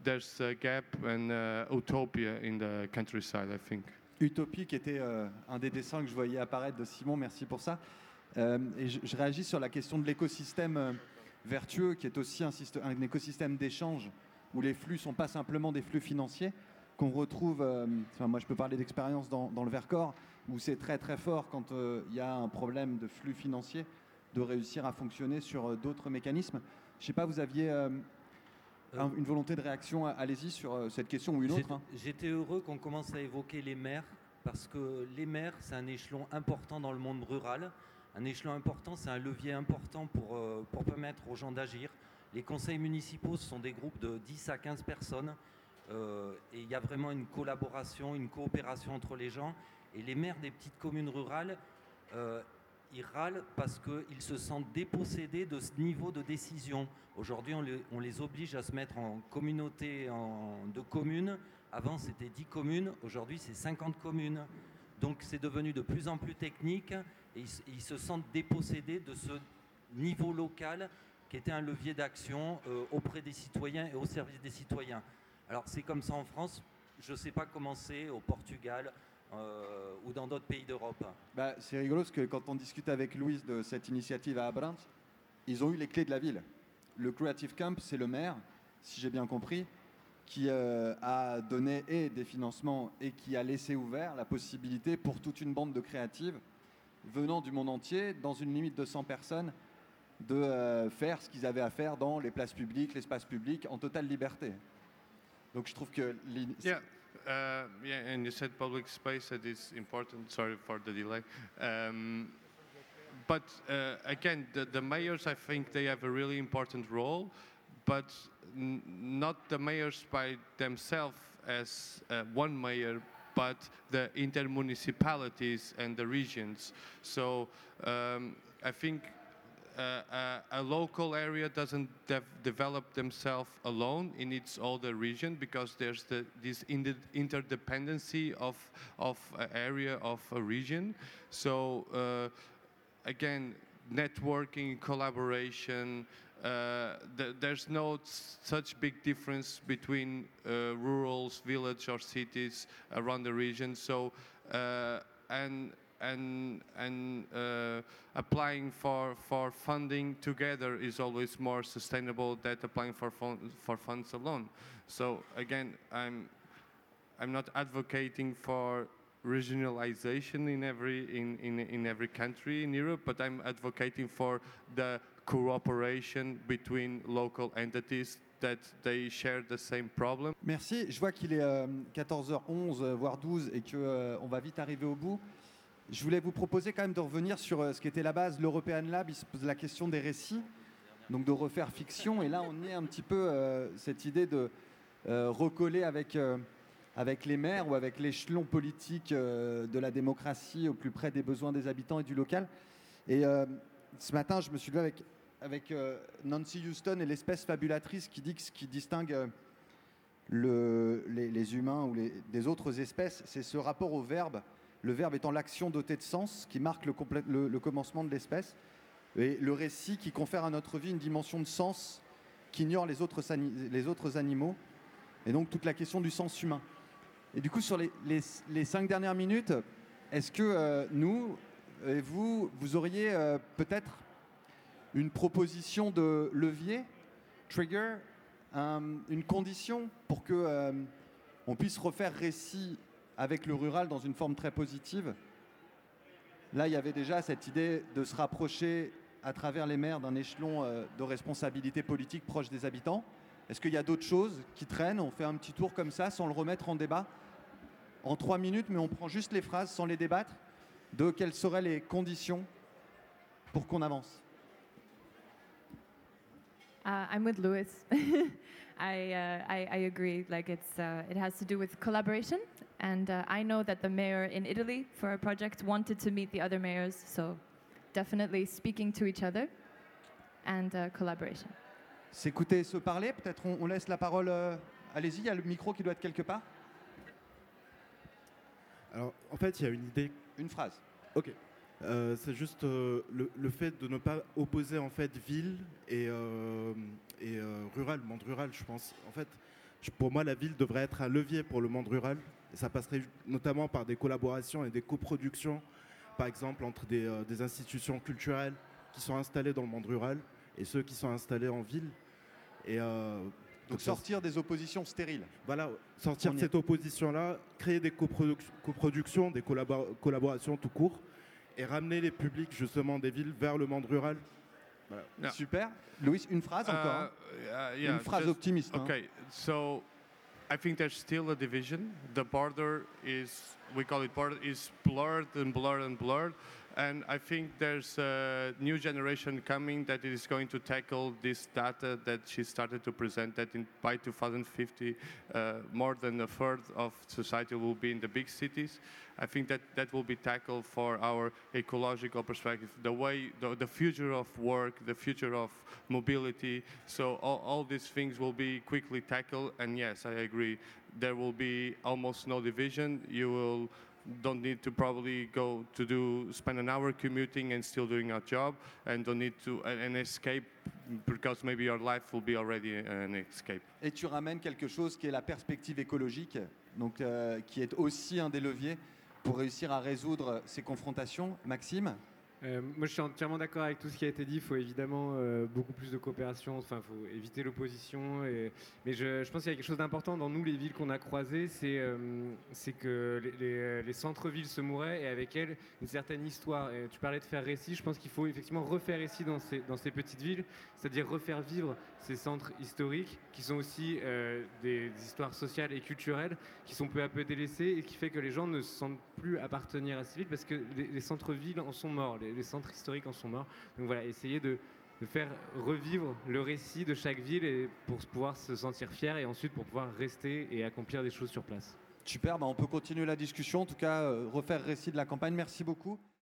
there's a gap and uh, utopia in the countryside i think Utopie, qui était euh, un des dessins que je voyais apparaître de Simon, merci pour ça. Euh, et je, je réagis sur la question de l'écosystème euh, vertueux, qui est aussi un, syst- un écosystème d'échange, où les flux sont pas simplement des flux financiers, qu'on retrouve, euh, enfin, moi je peux parler d'expérience dans, dans le Vercors, où c'est très très fort quand euh, il y a un problème de flux financier, de réussir à fonctionner sur euh, d'autres mécanismes. Je sais pas, vous aviez un- une volonté de réaction, allez-y, sur cette question ou une autre. J'étais- hein. J'étais heureux qu'on commence à évoquer les maires parce que les maires, c'est un échelon important dans le monde rural. Un échelon important, c'est un levier important pour, euh, pour permettre aux gens d'agir. Les conseils municipaux, ce sont des groupes de 10 à 15 personnes euh, et il y a vraiment une collaboration, une coopération entre les gens. Et les maires des petites communes rurales, euh, ils râlent parce qu'ils se sentent dépossédés de ce niveau de décision. Aujourd'hui, on les, on les oblige à se mettre en communauté en- de communes. Avant, c'était 10 communes. Aujourd'hui, c'est 50 communes. Donc, c'est devenu de plus en plus technique ils, se- sentent dépossédés de ce niveau local qui était un levier d'action euh, auprès des citoyens et au service des citoyens. Alors, c'est comme ça en France. Je ne sais pas comment c'est au Portugal euh, ou dans d'autres pays d'Europe. Bah, c'est rigolo parce que quand on discute avec Louise de cette initiative à Abrams, ils ont eu les clés de la ville. Le Creative Camp, c'est le maire, si j'ai bien compris, qui euh, a donné et des financements et qui a laissé ouvert la possibilité pour toute une bande de créatives venant du monde entier, dans une limite de 100 personnes, de euh, faire ce qu'ils avaient à faire dans les places publiques, l'espace public, en totale liberté. Donc je trouve que... Yeah, uh, yeah, and you said public space that is important. Sorry for the delay. Um, but uh, again, the, the mayors, I think they have a really important role, but not the mayors by themselves as uh, one mayor, but the intermunicipalities and the regions. So um, I think uh, a, a local area doesn't dev- develop themselves alone. It needs all the region because there's the, this inter- interdependency of of an area of a region. So uh, again, networking, collaboration. Uh, th- there's no such big difference between uh, rurals, village, or cities around the region. So uh, and and and uh, applying for for funding together is always more sustainable than applying for fun- for funds alone. So again, I'm I'm not advocating for regionalization in every in, in, in every country in Europe, but I'm advocating for the cooperation between local entities that they share the same problem? Merci. Je vois qu'il est euh, 14h11, euh, voire 12, et qu'on va vite arriver au bout. Je voulais vous proposer quand même de revenir sur euh, ce qui était la base, l'European Lab. Il se pose la question des récits, donc de refaire fiction. Et là, on est un petit peu euh, cette idée de euh, recoller avec, euh, avec les maires ou avec l'échelon politique euh, de la démocratie au plus près des besoins des habitants et du local. Et euh, ce matin, je me suis levé avec, euh, Nancy Houston et l'espèce fabulatrice qui dit que ce qui distingue euh, le- les, humains ou les, des autres espèces, c'est ce rapport au verbe. Le verbe étant l'action dotée de sens qui marque le, commencement de l'espèce. Et le récit qui confère à notre vie une dimension de sens qu'ignore les autres, les autres animaux. Et donc toute la question du sens humain. Et du coup, sur les cinq dernières minutes, est-ce que euh, nous et vous, vous auriez euh, peut-être une proposition de levier, trigger, un- une condition pour que euh, on puisse refaire récit avec le rural dans une forme très positive? Là, il y avait déjà cette idée de se rapprocher à travers les maires d'un échelon euh, de responsabilité politique proche des habitants. Est-ce qu'il y a d'autres choses qui traînent? On fait un petit tour comme ça sans le remettre en débat? En trois minutes, mais on prend juste les phrases sans les débattre? De quelles seraient les conditions pour qu'on avance. Uh, I'm with Louis. I, uh, I, I agree. Like it's, uh, it has to do with collaboration, and uh, I know that the mayor in Italy for a project wanted to meet the other mayors. So, definitely speaking to each other and uh, collaboration. S'écouter se parler, peut-être on, on laisse la parole. euh, Allez-y, il y a le micro qui doit être quelque part. Alors, en fait, il y a une idée. Une phrase. Ok. Euh, c'est juste euh, le, fait de ne pas opposer en fait ville et, euh, rural, monde rural, je pense. En fait, pour moi, la ville devrait être un levier pour le monde rural Et ça passerait notamment par des collaborations et des coproductions, par exemple entre des, des institutions culturelles qui sont installées dans le monde rural et ceux qui sont installés en ville. Et, Donc sortir des oppositions stériles. voilà, sortir de cette opposition-là, créer des coproduc- coproductions, des collabor- collaborations tout court, et ramener les publics justement des villes vers le monde rural. Voilà. Super. Louis, une phrase encore. hein. Uh, uh, yeah, une phrase just- optimiste. hein. Okay, so I think there's still a division. The border is, we call it border, is blurred and blurred and blurred. And I think there's a new generation coming that is going to tackle this data that she started to present that in, by 2050, uh, more than a third of society will be in the big cities. I think that that will be tackled for our ecological perspective, the way, the, the future of work, the future of mobility. So all, all these things will be quickly tackled. And yes, I agree. There will be almost no division. You will don't need to probably go to do spend an hour commuting and still doing your job, and don't need to an, an escape because maybe your life will be already an escape. Et tu ramènes quelque chose qui est la perspective écologique, donc euh, qui est aussi un des leviers pour réussir à résoudre ces confrontations. Maxime? Euh, moi, je suis entièrement d'accord avec tout ce qui a été dit. Il faut évidemment euh, beaucoup plus de coopération. Enfin, il faut éviter l'opposition. Mais je, pense qu'il y a quelque chose d'important dans nous, les villes qu'on a croisées, c'est euh, que les, les- les centres-villes se mouraient et avec elles une certaine histoire. Tu parlais de faire récit. Je pense qu'il faut effectivement refaire récit dans ces, petites villes, c'est-à-dire refaire vivre ces centres historiques qui sont aussi des, des histoires sociales et culturelles qui sont peu à peu délaissées et qui fait que les gens ne se sentent plus appartenir à ces villes parce que les, les centres-villes en sont morts, les, centres historiques en sont morts. Donc voilà, essayer de, de faire revivre le récit de chaque ville et pour pouvoir se sentir fier et ensuite pour pouvoir rester et accomplir des choses sur place. Super, bah on peut continuer la discussion. En tout cas, euh, refaire récit de la campagne. Merci beaucoup.